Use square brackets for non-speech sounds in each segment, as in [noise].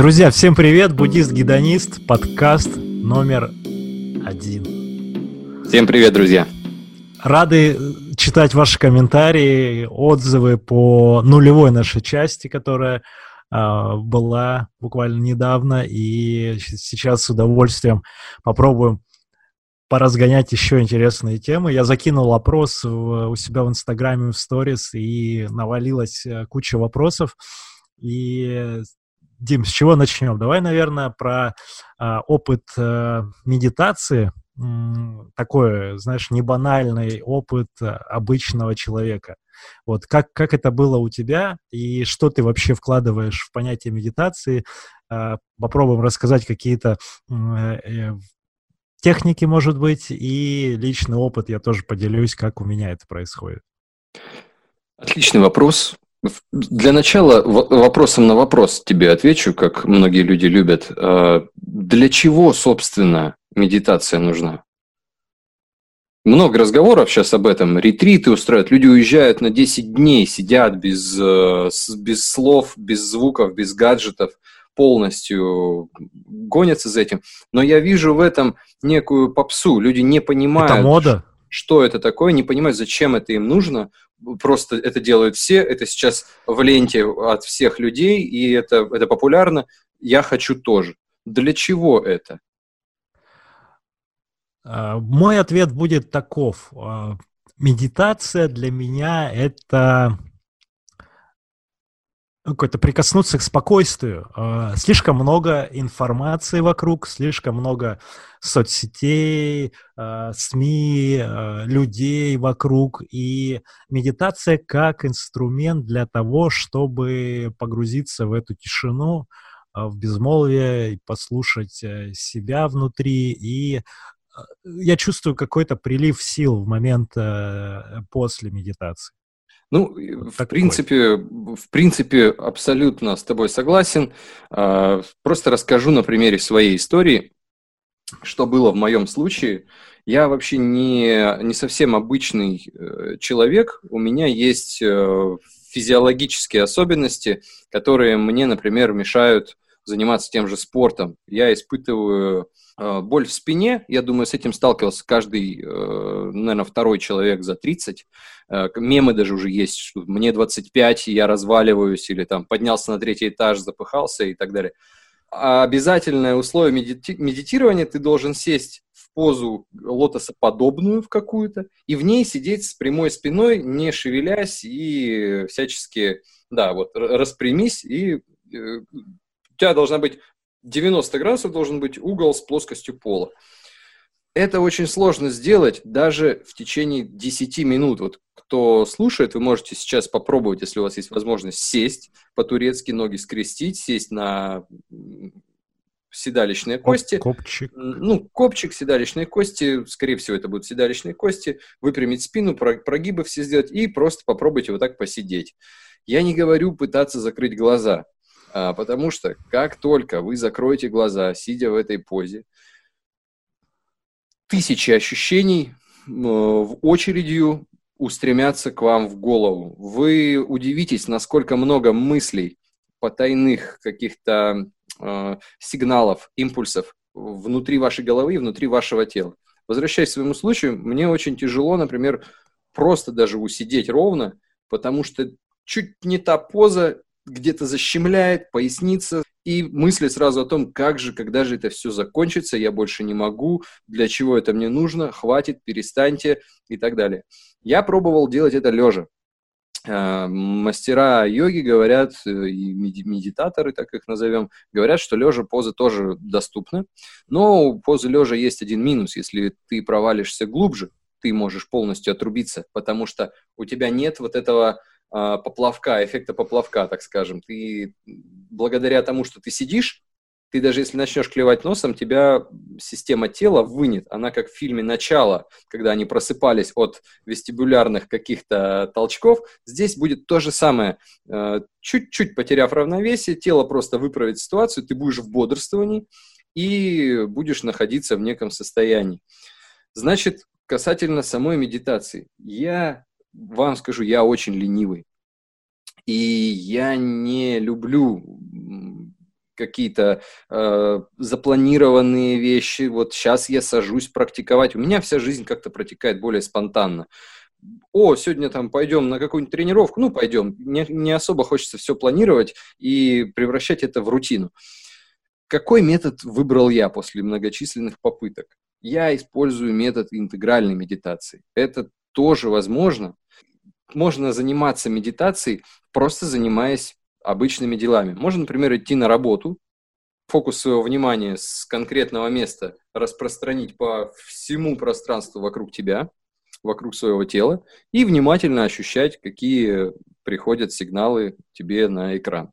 Друзья, всем привет! Буддист-гедонист, подкаст номер один. Всем привет, друзья! Рады читать ваши комментарии, отзывы по нулевой нашей части, которая э, была буквально недавно, и сейчас с удовольствием попробуем поразгонять еще интересные темы. Я закинул опрос в, у себя в Инстаграме, в сторис, и навалилась э, куча вопросов. И Дим, с чего начнем? Давай, наверное, про а, опыт а, медитации, такой, знаешь, небанальный опыт а, обычного человека. Вот как, как это было у тебя и что ты вообще вкладываешь в понятие медитации? А, попробуем рассказать какие-то э, техники, может быть, и личный опыт я тоже поделюсь, как у меня это происходит. Отличный вопрос. Для начала вопросом на вопрос тебе отвечу, как многие люди любят. А, для чего, собственно, медитация нужна? Много разговоров сейчас об этом. Ретриты устраивают. Люди уезжают на 10 дней, сидят без, э, без слов, без звуков, без гаджетов, полностью гонятся за этим. Но я вижу в этом некую попсу. Люди не понимают... Это мода? что это такое, не понимают, зачем это им нужно. Просто это делают все, это сейчас в ленте от всех людей, и это, это популярно. Я хочу тоже. Для чего это? А, мой ответ будет таков. А, медитация для меня это какой-то прикоснуться к спокойствию. А, слишком много информации вокруг, слишком много соцсетей, а, СМИ, а, людей вокруг. И медитация как инструмент для того, чтобы погрузиться в эту тишину, в безмолвие, послушать э, себя внутри. И я чувствую какой-то прилив сил в момент э, после медитации. Ну, вот в такой. принципе, в принципе, абсолютно с тобой согласен. А, просто расскажу на примере своей истории, что было в моем случае. Я вообще не, не совсем обычный э, человек. У меня есть э, физиологические особенности, которые мне, например, мешают заниматься тем же спортом. Я испытываю э, боль в спине, я думаю, с этим сталкивался каждый, э, наверное, второй человек за 30. Э, мемы даже уже есть, что мне 25, и я разваливаюсь, или там поднялся на третий этаж, запыхался и так далее. А обязательное условие медити- медитирования, ты должен сесть в позу лотосоподобную в какую-то, и в ней сидеть с прямой спиной, не шевелясь и всячески, да, вот распрямись и тебя должна быть 90 градусов должен быть угол с плоскостью пола. Это очень сложно сделать даже в течение 10 минут. Вот кто слушает, вы можете сейчас попробовать, если у вас есть возможность, сесть по-турецки, ноги скрестить, сесть на седалищные кости. Копчик. Ну, копчик, седалищные кости, скорее всего, это будут седалищные кости, выпрямить спину, прогибы все сделать и просто попробуйте вот так посидеть. Я не говорю пытаться закрыть глаза. А, потому что как только вы закроете глаза, сидя в этой позе, тысячи ощущений в очередью устремятся к вам в голову. Вы удивитесь, насколько много мыслей, потайных каких-то э, сигналов, импульсов внутри вашей головы и внутри вашего тела. Возвращаясь к своему случаю, мне очень тяжело, например, просто даже усидеть ровно, потому что чуть не та поза, где-то защемляет, поясница, и мысли сразу о том, как же, когда же это все закончится, я больше не могу, для чего это мне нужно, хватит, перестаньте и так далее. Я пробовал делать это лежа. А, мастера йоги говорят, э, и медитаторы, так их назовем, говорят, что лежа позы тоже доступны. Но у позы лежа есть один минус. Если ты провалишься глубже, ты можешь полностью отрубиться, потому что у тебя нет вот этого поплавка, эффекта поплавка, так скажем. Ты благодаря тому, что ты сидишь, ты даже если начнешь клевать носом, тебя система тела вынет. Она как в фильме «Начало», когда они просыпались от вестибулярных каких-то толчков. Здесь будет то же самое. А, чуть-чуть потеряв равновесие, тело просто выправит ситуацию, ты будешь в бодрствовании и будешь находиться в неком состоянии. Значит, касательно самой медитации. Я вам скажу, я очень ленивый. И я не люблю какие-то э, запланированные вещи. Вот сейчас я сажусь практиковать. У меня вся жизнь как-то протекает более спонтанно. О, сегодня там пойдем на какую-нибудь тренировку, ну пойдем. Не, не особо хочется все планировать и превращать это в рутину. Какой метод выбрал я после многочисленных попыток? Я использую метод интегральной медитации. Это тоже возможно. Можно заниматься медитацией, просто занимаясь обычными делами. Можно, например, идти на работу, фокус своего внимания с конкретного места распространить по всему пространству вокруг тебя, вокруг своего тела, и внимательно ощущать, какие приходят сигналы тебе на экран.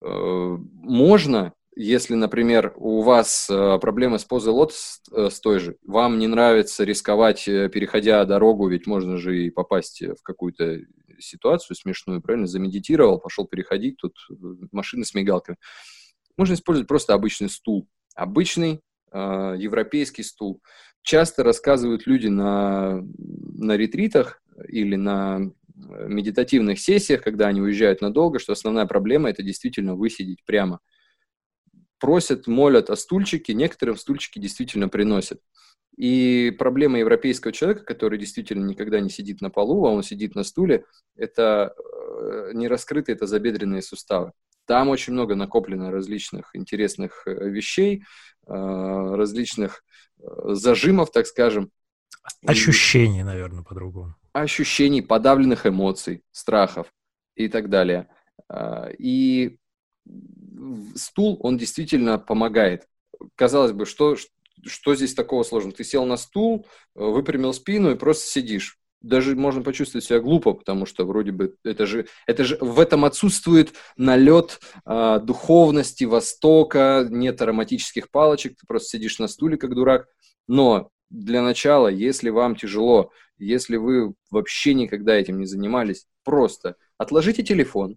Э, можно, если, например, у вас э, проблемы с позой лотос э, с той же, вам не нравится рисковать, переходя дорогу, ведь можно же и попасть в какую-то ситуацию смешную, правильно, замедитировал, пошел переходить, тут э, машины с мигалками. Можно использовать просто обычный стул. Обычный э, европейский стул. Часто рассказывают люди на, на ретритах или на э, медитативных сессиях, когда они уезжают надолго, что основная проблема – это действительно высидеть прямо. Просят, молят о стульчике, некоторым стульчики действительно приносят. И проблема европейского человека, который действительно никогда не сидит на полу, а он сидит на стуле, это э, не раскрытые это забедренные суставы. Там очень много накоплено различных интересных э, вещей, э, различных зажимов, так скажем. Ощущений, и, наверное, по-другому. Ощущений, подавленных эмоций, страхов и так далее. И стул, он действительно помогает. Казалось бы, что, что здесь такого сложного? Ты сел на стул, э, выпрямил спину и просто сидишь. Даже можно почувствовать себя глупо, потому что вроде бы это же, это же в этом отсутствует налет э, духовности, востока, нет ароматических палочек, ты просто сидишь на стуле как дурак. Но для начала, если вам тяжело, если вы вообще никогда этим не занимались, просто отложите телефон,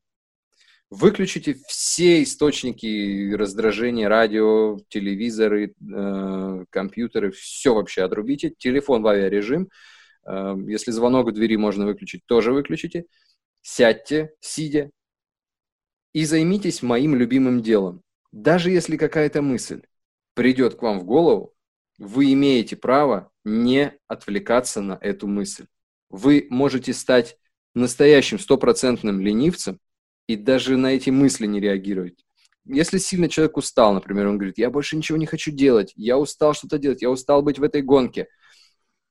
Выключите все источники раздражения, радио, телевизоры, э, компьютеры, все вообще отрубите. Телефон в авиарежим. Э, если звонок в двери можно выключить, тоже выключите. Сядьте, сидя, и займитесь моим любимым делом. Даже если какая-то мысль придет к вам в голову, вы имеете право не отвлекаться на эту мысль. Вы можете стать настоящим стопроцентным ленивцем, и даже на эти мысли не реагировать. Если сильно человек устал, например, он говорит, я больше ничего не хочу делать, я устал что-то делать, я устал быть в этой гонке,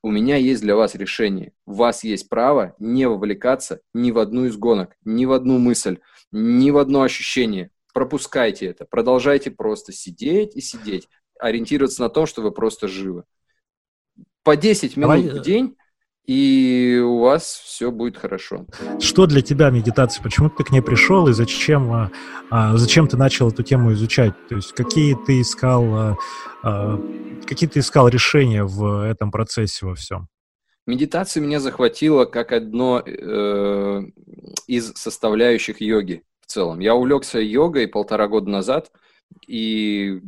у меня есть для вас решение. У вас есть право не вовлекаться ни в одну из гонок, ни в одну мысль, ни в одно ощущение. Пропускайте это, продолжайте просто сидеть и сидеть, ориентироваться на то, что вы просто живы. По 10 минут Давай... в день и у вас все будет хорошо. Что для тебя медитация? Почему ты к ней пришел и зачем, а, а, зачем ты начал эту тему изучать? То есть какие ты искал, а, какие ты искал решения в этом процессе во всем? Медитация меня захватила как одно э, из составляющих йоги в целом. Я увлекся йогой полтора года назад и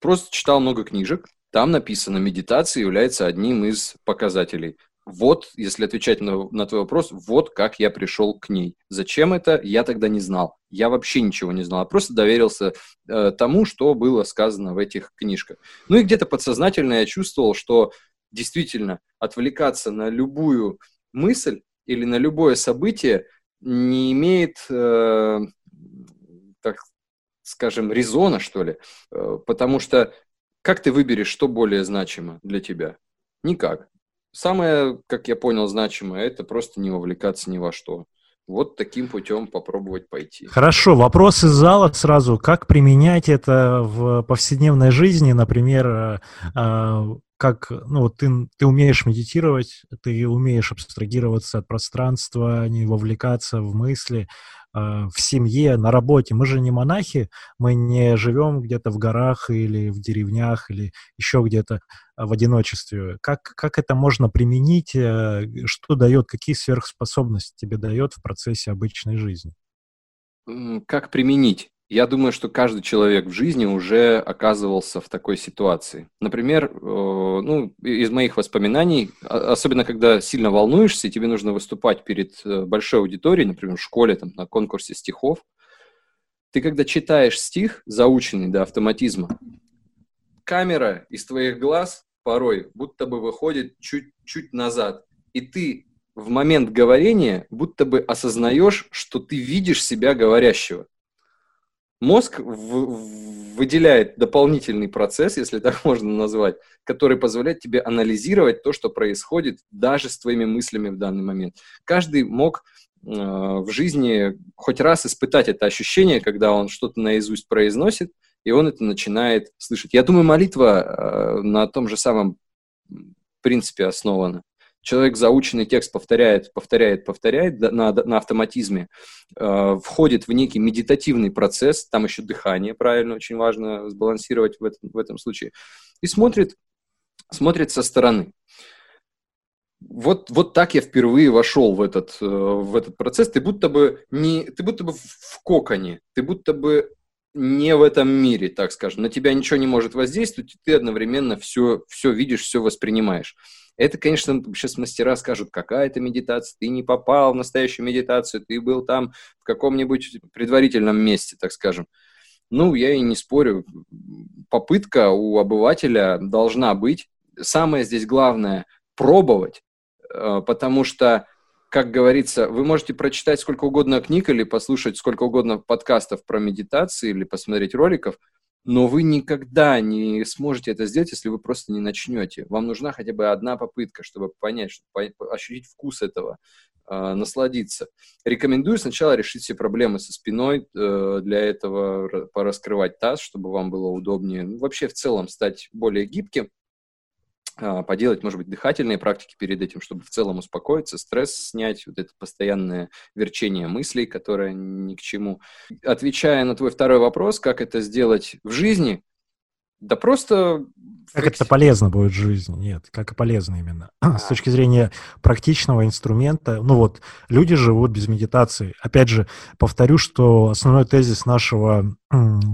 просто читал много книжек. Там написано, медитация является одним из показателей вот, если отвечать на, на твой вопрос, вот как я пришел к ней. Зачем это, я тогда не знал. Я вообще ничего не знал, я просто доверился э, тому, что было сказано в этих книжках. Ну и где-то подсознательно я чувствовал, что действительно отвлекаться на любую мысль или на любое событие не имеет, э, так скажем, резона, что ли. Э, потому что как ты выберешь, что более значимо для тебя? Никак. Самое, как я понял, значимое, это просто не вовлекаться ни во что. Вот таким путем попробовать пойти. Хорошо, вопрос из зала сразу. Как применять это в повседневной жизни? Например, э, э, как ну, ты, ты умеешь медитировать, ты умеешь абстрагироваться от пространства, не вовлекаться в мысли. А, в семье, на работе. Мы же не монахи, мы не живем где-то в горах или в деревнях или еще где-то а, в одиночестве. Как, как это можно применить? Э, что дает, какие сверхспособности тебе дает в процессе обычной жизни? Как применить? Я думаю, что каждый человек в жизни уже оказывался в такой ситуации. Например, э, ну, из моих воспоминаний, особенно когда сильно волнуешься, и тебе нужно выступать перед э, большой аудиторией, например, в школе, там, на конкурсе стихов, Ты когда читаешь стих, заученный до автоматизма, камера из твоих глаз порой будто бы выходит чуть-чуть назад, и ты в момент говорения будто бы осознаешь, что ты видишь себя говорящего. Мозг в, выделяет дополнительный процесс, если [laughs] так можно назвать, который позволяет тебе анализировать то, что происходит даже с твоими мыслями в данный момент. Каждый мог э, в жизни хоть раз испытать это ощущение, когда он что-то наизусть произносит, и он это начинает слышать. Я думаю, молитва э, на том же самом принципе основана человек заученный текст повторяет, повторяет, повторяет на, на автоматизме, э, входит в некий медитативный процесс, там еще дыхание, правильно, очень важно сбалансировать в этом, в этом случае, и смотрит, смотрит со стороны. Вот, вот так я впервые вошел в этот, э, в этот процесс. Ты будто бы не, ты будто бы в коконе, ты будто бы не в этом мире, так скажем. На тебя ничего не может воздействовать, и ты одновременно все, все видишь, все воспринимаешь. Это, конечно, сейчас мастера скажут, какая это медитация, ты не попал в настоящую медитацию, ты был там в каком-нибудь предварительном месте, так скажем. Ну, я и не спорю. Попытка у обывателя должна быть. Самое здесь главное – пробовать, э, потому что как говорится, вы можете прочитать сколько угодно книг или послушать сколько угодно подкастов про медитации или посмотреть роликов – но вы никогда не сможете это сделать, если вы просто не начнете. Вам нужна хотя бы одна попытка, чтобы понять, чтобы ощутить вкус этого, э, насладиться. Рекомендую сначала решить все проблемы со спиной, э, для этого пораскрывать таз, чтобы вам было удобнее. Ну, вообще в целом стать более гибким, поделать, может быть, дыхательные практики перед этим, чтобы в целом успокоиться, стресс снять, вот это постоянное верчение мыслей, которое ни к чему. Отвечая на твой второй вопрос, как это сделать в жизни, да просто... Как это полезно будет в жизни? Нет, как и полезно именно. [clears throat] А. С точки зрения практичного инструмента, ну вот, люди живут без медитации. Опять же, повторю, что основной тезис нашего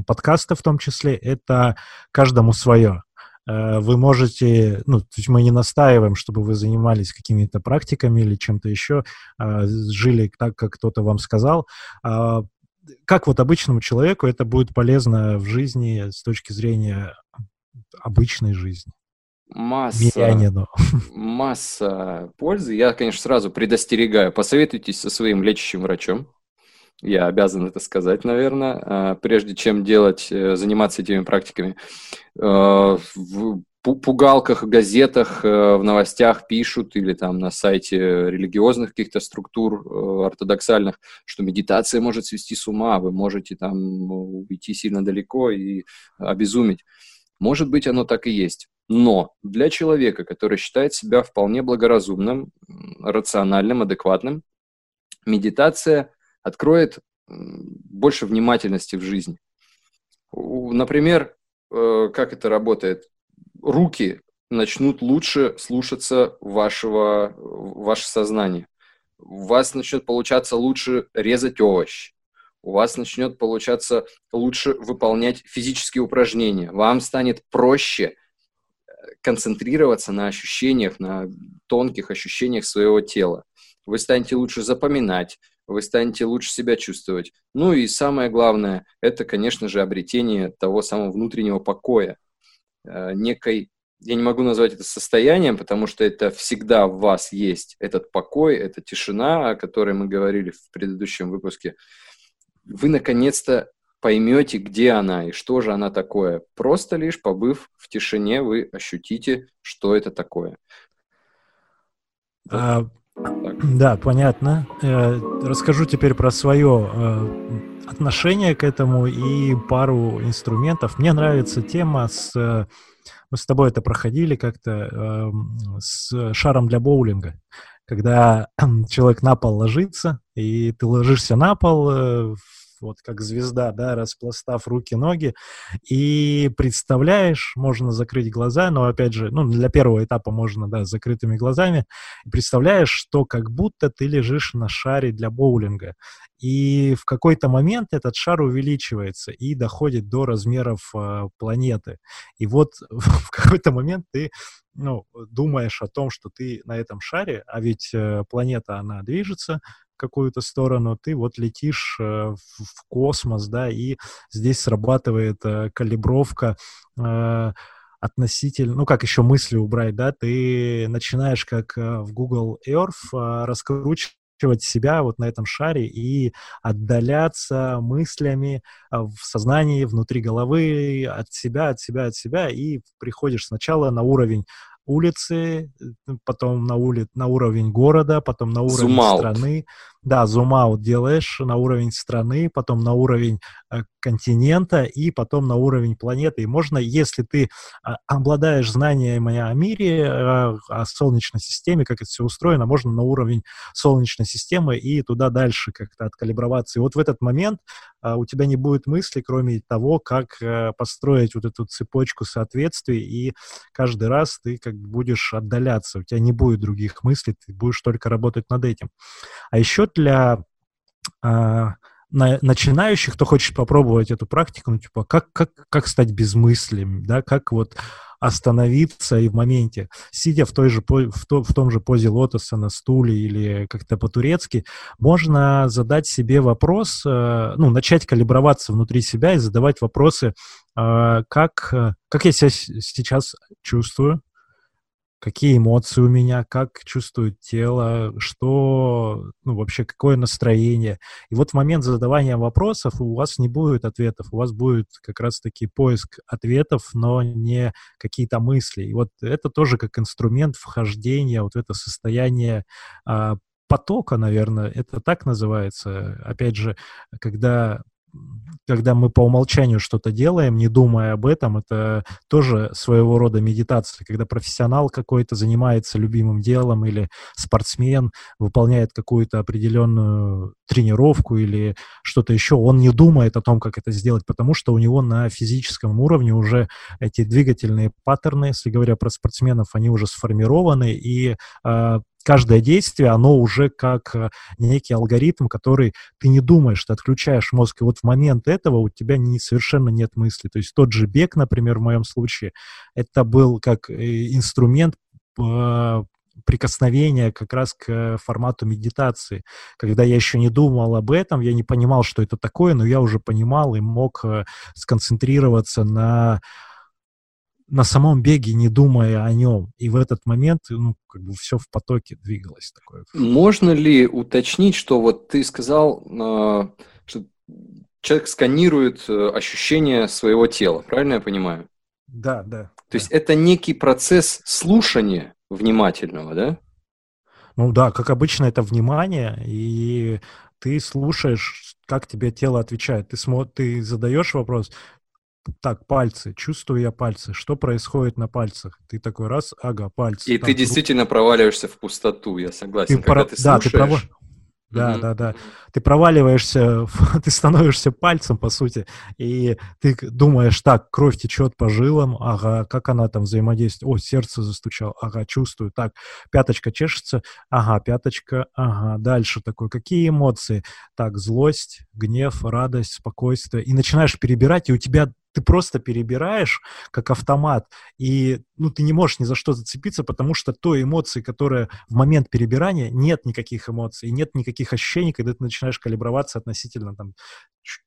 подкаста в том числе, это каждому свое. Э, вы можете, ну, то есть мы не настаиваем, чтобы вы занимались какими-то практиками или чем-то еще, а, жили так, как кто-то вам сказал. А, как вот обычному человеку это будет полезно в жизни с точки зрения обычной жизни? Масса, [laughs] масса пользы. Я, конечно, сразу предостерегаю. Посоветуйтесь со своим лечащим врачом я обязан это сказать, наверное, а, прежде чем делать, э, заниматься этими практиками. Э, в пугалках, газетах, э, в новостях пишут или там на сайте религиозных каких-то структур ортодоксальных, что медитация может свести с ума, вы можете там уйти сильно далеко и обезумить. Может быть, оно так и есть. Но для человека, который считает себя вполне благоразумным, рациональным, адекватным, медитация откроет больше внимательности в жизни. Например, э, как это работает? Руки начнут лучше слушаться вашего, ваше сознание. У вас начнет получаться лучше резать овощ. У вас начнет получаться лучше выполнять физические упражнения. Вам станет проще э, концентрироваться на ощущениях, на тонких ощущениях своего тела. Вы станете лучше запоминать, вы станете лучше себя чувствовать. Ну и самое главное, это, конечно же, обретение того самого внутреннего покоя, э, некой, я не могу назвать это состоянием, потому что это всегда в вас есть, этот покой, эта тишина, о которой мы говорили в предыдущем выпуске. Вы, наконец-то, поймете, где она и что же она такое. Просто лишь побыв в тишине, вы ощутите, что это такое. А, да, понятно. Э, расскажу теперь про свое э, отношение к этому и пару инструментов. Мне нравится тема с... Э, мы с тобой это проходили как-то с шаром для боулинга. Когда [clears throat] человек на пол ложится, и ты ложишься на пол, вот как звезда, да, распластав руки-ноги, и представляешь, можно закрыть глаза, но, опять же, ну, для первого этапа можно, да, с закрытыми глазами, представляешь, что как будто ты лежишь на шаре для боулинга, и в какой-то момент этот шар увеличивается и доходит до размеров э, планеты. И вот [laughs] в какой-то момент ты ну, думаешь о том, что ты на этом шаре, а ведь э, планета, она движется, какую-то сторону, ты вот летишь э, в, космос, да, и здесь срабатывает э, калибровка э, относительно, ну как еще мысли убрать, да, ты начинаешь как в Google Earth э, раскручивать себя вот на этом шаре и отдаляться мыслями в сознании, внутри головы, от себя, от себя, от себя, и приходишь сначала на уровень улицы, потом на, ули... на уровень города, потом на уровень Zoom страны. Да, зум-аут делаешь на уровень страны, потом на уровень э, континента и потом на уровень планеты. И можно, если ты э, обладаешь знаниями о мире, э, о Солнечной системе, как это все устроено, можно на уровень Солнечной системы и туда дальше как-то откалиброваться. И вот в этот момент э, у тебя не будет мысли, кроме того, как построить вот эту цепочку соответствий, и каждый раз ты как будешь отдаляться, у тебя не будет других мыслей, ты будешь только работать над этим. А еще для а, на, начинающих, кто хочет попробовать эту практику, ну, типа, как, как, как стать безмыслием, да, как вот остановиться и в моменте, сидя в, той же, в, то, в том же позе лотоса на стуле или как-то по-турецки, можно задать себе вопрос, э, ну, начать калиброваться внутри себя и задавать вопросы, э, как, как я себя сейчас чувствую, какие эмоции у меня, как чувствует тело, что, ну, вообще, какое настроение. И вот в момент задавания вопросов у вас не будет ответов, у вас будет как раз-таки поиск ответов, но не какие-то мысли. И вот это тоже как инструмент вхождения вот в это состояние а, потока, наверное, это так называется. Опять же, когда когда мы по умолчанию что-то делаем, не думая об этом, это тоже своего рода медитация, когда профессионал какой-то занимается любимым делом или спортсмен выполняет какую-то определенную тренировку или что-то еще, он не думает о том, как это сделать, потому что у него на физическом уровне уже эти двигательные паттерны, если говоря про спортсменов, они уже сформированы, и э, каждое действие, оно уже как э, некий алгоритм, который ты не думаешь, ты отключаешь мозг, и вот в момент этого у тебя не, совершенно нет мысли. То есть тот же бег, например, в моем случае, это был как э, инструмент э, прикосновения как раз к формату медитации. Когда я еще не думал об этом, я не понимал, что это такое, но я уже понимал и мог сконцентрироваться на на самом беге, не думая о нем. И в этот момент, ну, как бы все в потоке двигалось такое. Можно ли уточнить, что вот ты сказал, э, что человек сканирует э, ощущения своего тела, правильно я понимаю? Да, да. То да. есть это некий процесс слушания внимательного, да? Ну да, как обычно, это внимание, и ты слушаешь, как тебе тело отвечает. Ты, смо... ты задаешь вопрос, так, пальцы, чувствую я пальцы, что происходит на пальцах? Ты такой раз, ага, пальцы. И там, ты действительно проваливаешься в пустоту, я согласен. Ты Когда про... ты слушаешь... Да, ты прав... Да, mm-hmm. да, да. Ты проваливаешься, [laughs] ты становишься пальцем, по сути, и ты думаешь, так, кровь течет по жилам, ага, как она там взаимодействует? О, сердце застучало, ага, чувствую, так, пяточка чешется, ага, пяточка, ага, дальше такой, какие эмоции? Так, злость, гнев, радость, спокойствие, и начинаешь перебирать, и у тебя ты просто перебираешь как автомат, и ну, ты не можешь ни за что зацепиться, потому что той эмоции, которая в момент перебирания, нет никаких эмоций, нет никаких ощущений, когда ты начинаешь калиброваться относительно там,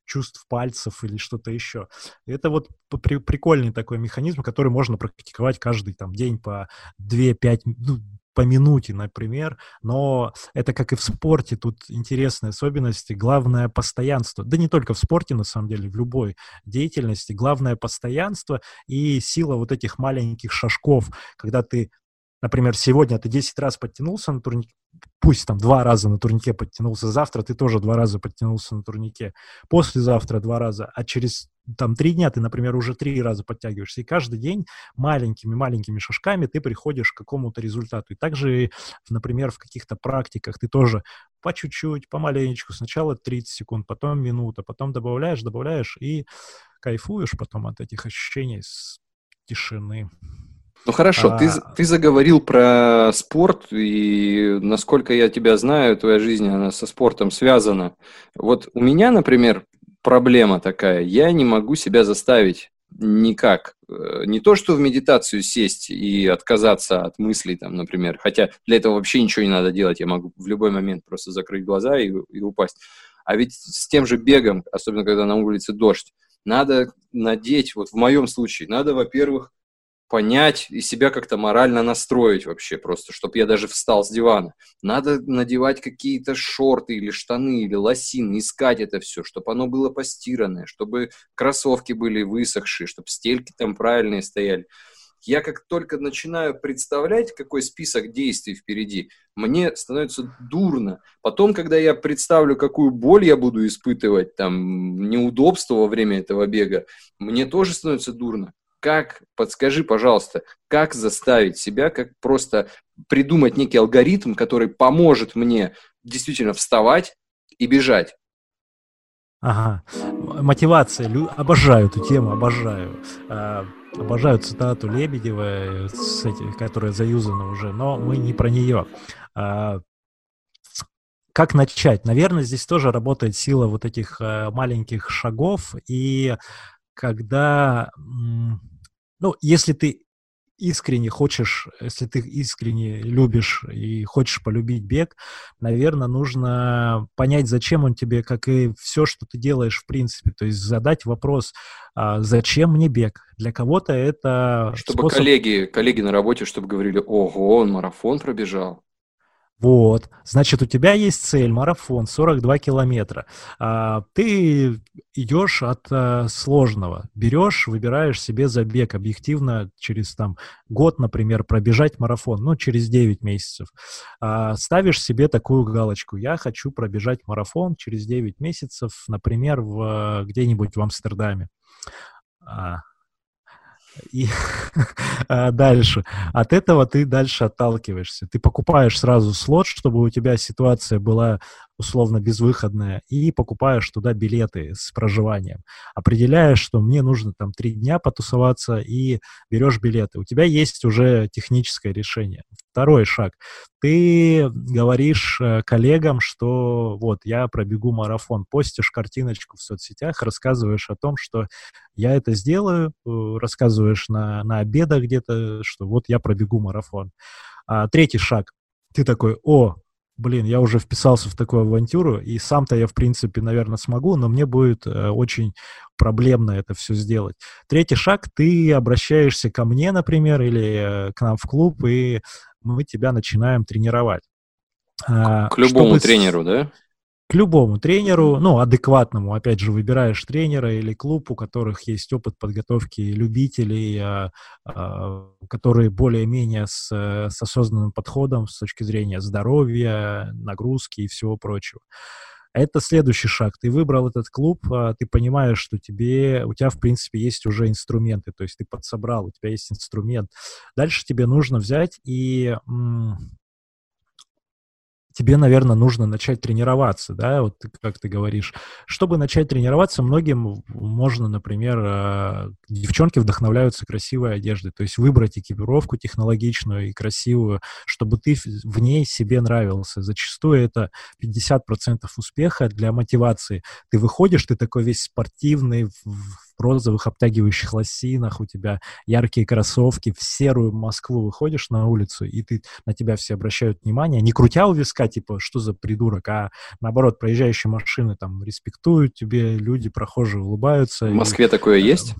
чувств пальцев или что-то еще. И это вот при, прикольный такой механизм, который можно практиковать каждый там день по 2-5, ну, по минуте, например, но это как и в спорте, тут интересные особенности. Главное постоянство, да не только в спорте, на самом деле, в любой деятельности, главное постоянство и сила вот этих маленьких шажков, когда ты Например, сегодня ты 10 раз подтянулся на турнике, пусть там два раза на турнике подтянулся, завтра ты тоже два раза подтянулся на турнике, послезавтра два раза, а через там три дня ты, например, уже три раза подтягиваешься, и каждый день маленькими-маленькими шажками ты приходишь к какому-то результату. И также, например, в каких-то практиках ты тоже по чуть-чуть, помаленечку, сначала 30 секунд, потом минута, потом добавляешь, добавляешь и кайфуешь потом от этих ощущений с тишины. Ну хорошо, а... ты, ты заговорил про спорт, и насколько я тебя знаю, твоя жизнь, она со спортом связана. Вот у меня, например, проблема такая, я не могу себя заставить никак. Э, не то, что в медитацию сесть и отказаться от мыслей, там, например, хотя для этого вообще ничего не надо делать, я могу в любой момент просто закрыть глаза и, и упасть. А ведь с тем же бегом, особенно когда на улице дождь, надо надеть, вот в моем случае, надо, во-первых, понять и себя как-то морально настроить вообще просто, чтобы я даже встал с дивана. Надо надевать какие-то шорты или штаны или лосины, искать это все, чтобы оно было постиранное, чтобы кроссовки были высохшие, чтобы стельки там правильные стояли. Я как только начинаю представлять, какой список действий впереди, мне становится дурно. Потом, когда я представлю, какую боль я буду испытывать, там, неудобство во время этого бега, мне тоже становится дурно как, подскажи, пожалуйста, как заставить себя, как просто придумать некий алгоритм, который поможет мне действительно вставать и бежать. Ага. Мотивация. Лю... Обожаю эту тему, обожаю. А, обожаю цитату Лебедева, с эти, которая заюзана уже, но мы не про нее. А, как начать? Наверное, здесь тоже работает сила вот этих а, маленьких шагов, и когда ну, если ты искренне хочешь, если ты искренне любишь и хочешь полюбить бег, наверное, нужно понять, зачем он тебе, как и все, что ты делаешь в принципе. То есть задать вопрос, а, зачем мне бег? Для кого-то это... Чтобы способ... коллеги, коллеги на работе, чтобы говорили, ого, он марафон пробежал. Вот, значит, у тебя есть цель, марафон, 42 километра. А, ты идешь от а, сложного, берешь, выбираешь себе забег объективно через там год, например, пробежать марафон, ну, через 9 месяцев. А, ставишь себе такую галочку, я хочу пробежать марафон через 9 месяцев, например, в, где-нибудь в Амстердаме. А, и а, [laughs] дальше. От этого ты дальше отталкиваешься. Ты покупаешь сразу слот, чтобы у тебя ситуация была условно безвыходная, и покупаешь туда билеты с проживанием. Определяешь, что мне нужно там три дня потусоваться, и берешь билеты. У тебя есть уже техническое решение. Второй шаг. Ты говоришь э, коллегам, что вот я пробегу марафон, постишь картиночку в соцсетях, рассказываешь о том, что я это сделаю, э, рассказываешь на, на обедах где-то, что вот я пробегу марафон. А, третий шаг. Ты такой, о, блин, я уже вписался в такую авантюру, и сам-то я, в принципе, наверное, смогу, но мне будет э, очень проблемно это все сделать. Третий шаг, ты обращаешься ко мне, например, или э, к нам в клуб, и мы тебя начинаем тренировать. А, к любому Чтобы... тренеру, да? К любому тренеру, ну, адекватному, опять же, выбираешь тренера или клуб, у которых есть опыт подготовки любителей, а, а, которые более-менее с, с осознанным подходом с точки зрения здоровья, нагрузки и всего прочего. Это следующий шаг. Ты выбрал этот клуб, а, ты понимаешь, что тебе, у тебя, в принципе, есть уже инструменты, то есть ты подсобрал, у тебя есть инструмент. Дальше тебе нужно взять и тебе, наверное, нужно начать тренироваться, да, вот как ты говоришь. Чтобы начать тренироваться, многим можно, например, э, девчонки вдохновляются красивой одеждой, то есть выбрать экипировку технологичную и красивую, чтобы ты в ней себе нравился. Зачастую это 50% успеха для мотивации. Ты выходишь, ты такой весь спортивный, розовых обтягивающих лосинах, у тебя яркие кроссовки, в серую Москву выходишь на улицу, и ты, на тебя все обращают внимание, не крутя у виска, типа, что за придурок, а наоборот, проезжающие машины там респектуют тебе, люди, прохожие улыбаются. В Москве и, такое есть?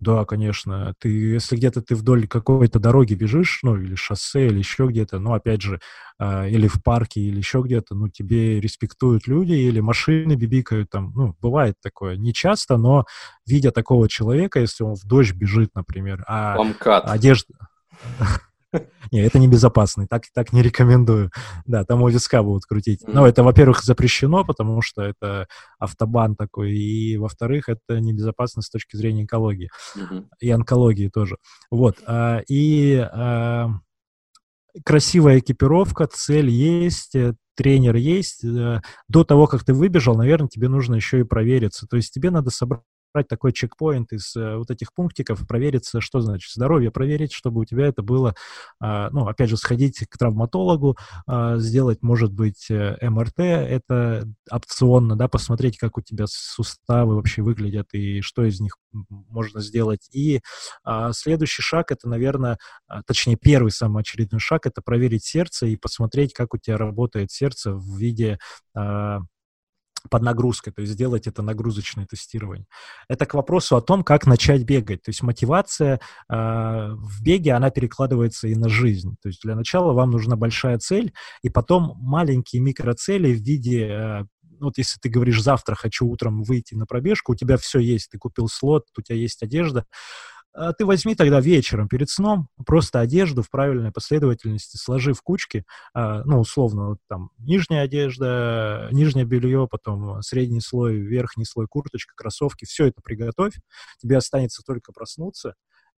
Да, конечно. Ты, если где-то ты вдоль какой-то дороги бежишь, ну, или шоссе, или еще где-то, ну, опять же, э, или в парке, или еще где-то, ну, тебе респектуют люди, или машины бибикают там, ну, бывает такое. Не часто, но видя такого человека, если он в дождь бежит, например, а Ламкат. одежда... [laughs] [laughs] Не, это небезопасно, так, так не рекомендую. Да, там виска будут крутить. Но это, во-первых, запрещено, потому что это автобан такой, и, во-вторых, это небезопасно с точки зрения экологии. И онкологии тоже. Вот. А, и а, красивая экипировка, цель есть, э, тренер есть. Э, до того, как ты выбежал, наверное, тебе нужно еще и провериться. То есть тебе надо собрать такой чекпоинт из э, вот этих пунктиков, провериться, что значит здоровье, проверить, чтобы у тебя это было, э, ну, опять же, сходить к травматологу, э, сделать, может быть, э, МРТ, это опционно, да, посмотреть, как у тебя суставы вообще выглядят и что из них можно сделать. И э, следующий шаг, это, наверное, точнее, первый самый очередной шаг, это проверить сердце и посмотреть, как у тебя работает сердце в виде э, под нагрузкой, то есть сделать это нагрузочное тестирование. Это к вопросу о том, как начать бегать. То есть мотивация э, в беге, она перекладывается и на жизнь. То есть для начала вам нужна большая цель, и потом маленькие микроцели в виде э, вот если ты говоришь, завтра хочу утром выйти на пробежку, у тебя все есть, ты купил слот, у тебя есть одежда, ты возьми тогда вечером перед сном просто одежду в правильной последовательности, сложи в кучки, а, ну, условно, вот там нижняя одежда, нижнее белье, потом средний слой, верхний слой, курточка, кроссовки, все это приготовь, тебе останется только проснуться,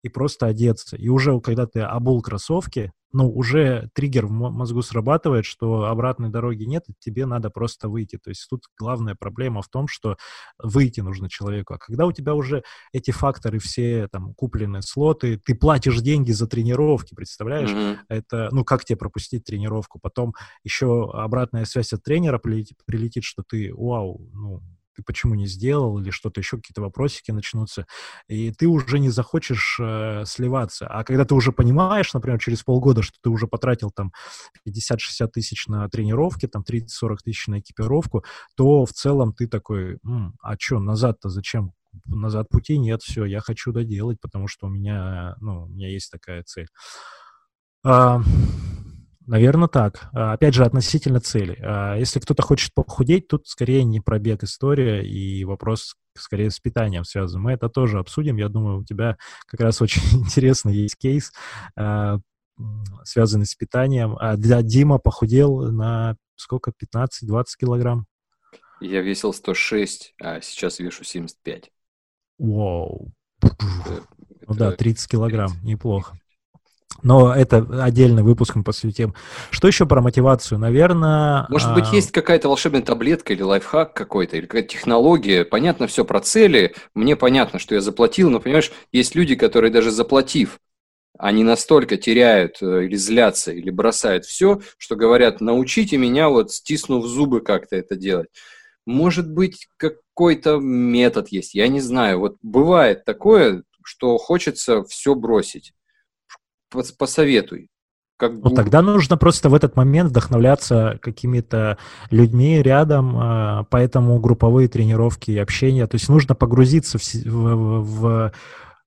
и просто одеться. И уже когда ты обул кроссовки, ну, уже триггер в мозгу срабатывает, что обратной дороги нет, и тебе надо просто выйти. То есть тут главная проблема в том, что выйти нужно человеку. А когда у тебя уже эти факторы все, там, куплены слоты, ты платишь деньги за тренировки, представляешь? Mm-hmm. Это, ну, как тебе пропустить тренировку? Потом еще обратная связь от тренера прилетит, прилетит что ты, вау, ну, ты почему не сделал, или что-то еще, какие-то вопросики начнутся, и ты уже не захочешь э, сливаться. А когда ты уже понимаешь, например, через полгода, что ты уже потратил там 50-60 тысяч на тренировки, там 30-40 тысяч на экипировку, то в целом ты такой, М, а что, назад-то зачем? Назад пути нет, все, я хочу доделать, потому что у меня, ну, у меня есть такая цель. Наверное, так. А, опять же, относительно цели. А, если кто-то хочет похудеть, тут скорее не пробег история и вопрос скорее с питанием связан. Мы это тоже обсудим. Я думаю, у тебя как раз очень [laughs] интересный есть кейс, а, связанный с питанием. А для Дима похудел на сколько? 15-20 килограмм? Я весил 106, а сейчас вешу 75. Вау. Это, ну да, 30 килограмм, 30. неплохо. Но это отдельный выпуск мы посвятим. Что еще про мотивацию? Наверное... Может быть, а... есть какая-то волшебная таблетка или лайфхак какой-то, или какая-то технология. Понятно все про цели. Мне понятно, что я заплатил, но, понимаешь, есть люди, которые даже заплатив, они настолько теряют э, или злятся, или бросают все, что говорят, научите меня, вот стиснув зубы, как-то это делать. Может быть, какой-то метод есть, я не знаю. Вот бывает такое, что хочется все бросить посоветуй. Как ну, тогда нужно просто в этот момент вдохновляться какими-то людьми рядом, а, поэтому групповые тренировки и общение. То есть нужно погрузиться в, в, в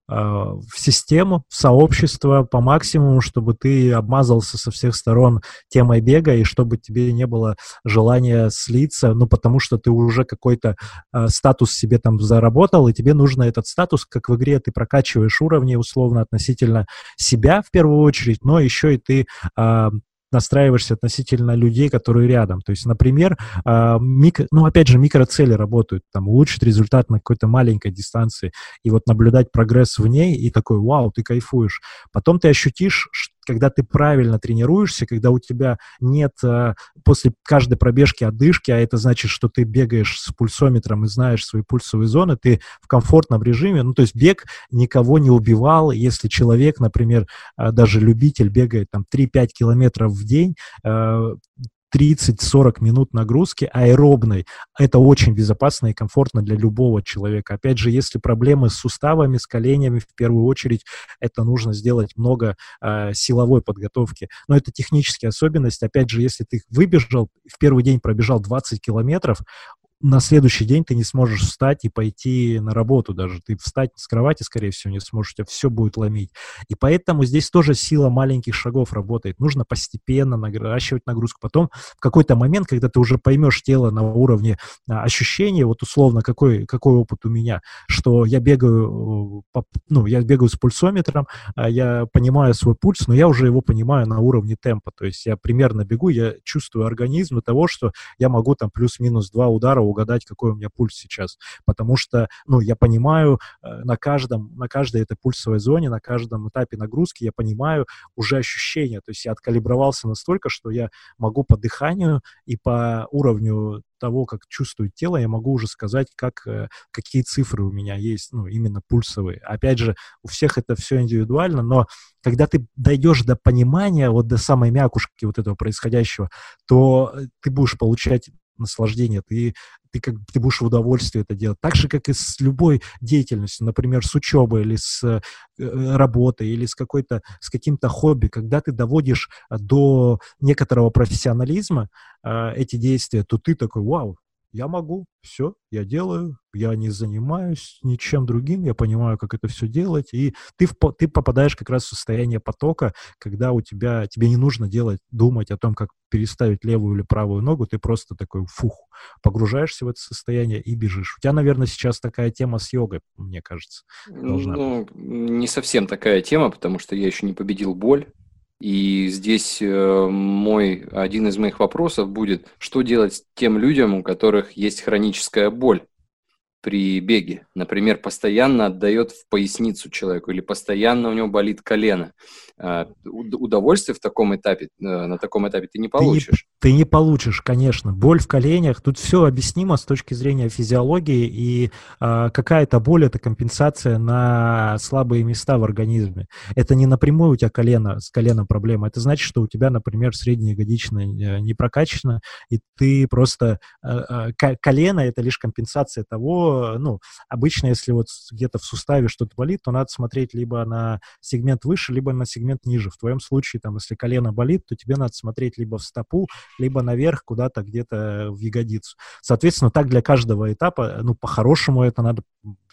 в систему, в сообщество по максимуму, чтобы ты обмазался со всех сторон темой бега и чтобы тебе не было желания слиться, ну, потому что ты уже какой-то э, статус себе там заработал, и тебе нужно этот статус, как в игре ты прокачиваешь уровни условно относительно себя в первую очередь, но еще и ты э, настраиваешься относительно людей, которые рядом. То есть, например, э, микро, ну, опять же, микроцели работают, там, улучшить результат на какой-то маленькой дистанции, и вот наблюдать прогресс в ней, и такой, вау, ты кайфуешь. Потом ты ощутишь, когда ты правильно тренируешься, когда у тебя нет э, после каждой пробежки отдышки, а это значит, что ты бегаешь с пульсометром и знаешь свои пульсовые зоны, ты в комфортном режиме, ну, то есть бег никого не убивал, если человек, например, э, даже любитель бегает там 3-5 километров в день, э, 30-40 минут нагрузки аэробной. Это очень безопасно и комфортно для любого человека. Опять же, если проблемы с суставами, с коленями, в первую очередь, это нужно сделать много э, силовой подготовки. Но это технические особенности. Опять же, если ты выбежал, в первый день пробежал 20 километров, на следующий день ты не сможешь встать и пойти на работу даже. Ты встать с кровати, скорее всего, не сможешь, тебя все будет ломить. И поэтому здесь тоже сила маленьких шагов работает. Нужно постепенно наращивать нагрузку. Потом в какой-то момент, когда ты уже поймешь тело на уровне а, ощущения, вот условно, какой, какой опыт у меня, что я бегаю, по, ну, я бегаю с пульсометром, а я понимаю свой пульс, но я уже его понимаю на уровне темпа. То есть я примерно бегу, я чувствую организм того, что я могу там плюс-минус два удара угадать, какой у меня пульс сейчас, потому что, ну, я понимаю э, на каждом, на каждой этой пульсовой зоне, на каждом этапе нагрузки я понимаю уже ощущения, то есть я откалибровался настолько, что я могу по дыханию и по уровню того, как чувствует тело, я могу уже сказать, как, э, какие цифры у меня есть, ну, именно пульсовые. Опять же, у всех это все индивидуально, но когда ты дойдешь до понимания, вот до самой мякушки вот этого происходящего, то э, ты будешь получать наслаждение, ты, ты, как, ты будешь в удовольствие это делать. Так же, как и с любой деятельностью, например, с учебой или с э, работой, или с, какой-то, с каким-то хобби, когда ты доводишь до некоторого профессионализма э, эти действия, то ты такой, вау, я могу, все, я делаю, я не занимаюсь ничем другим, я понимаю, как это все делать, и ты, в, ты попадаешь как раз в состояние потока, когда у тебя, тебе не нужно делать, думать о том, как переставить левую или правую ногу, ты просто такой, фух, погружаешься в это состояние и бежишь. У тебя, наверное, сейчас такая тема с йогой, мне кажется, должна Ну, не совсем такая тема, потому что я еще не победил боль, и здесь э, мой, один из моих вопросов будет, что делать тем людям, у которых есть хроническая боль при беге. Например, постоянно отдает в поясницу человеку или постоянно у него болит колено. А, удовольствие в таком этапе, э, на таком этапе ты не получишь. Ты не, получишь, конечно. Боль в коленях, тут все объяснимо с точки зрения физиологии, и э, какая-то боль – это компенсация на слабые места в организме. Это не напрямую у тебя колено, с коленом проблема, это значит, что у тебя, например, средняя ягодичная э, не прокачана, и ты просто… Э, э, колено – это лишь компенсация того, ну, обычно, если вот где-то в суставе что-то болит, то надо смотреть либо на сегмент выше, либо на сегмент ниже. В твоем случае, там, если колено болит, то тебе надо смотреть либо в стопу, либо наверх, куда-то где-то в ягодицу. Соответственно, так для каждого этапа, ну, по-хорошему это надо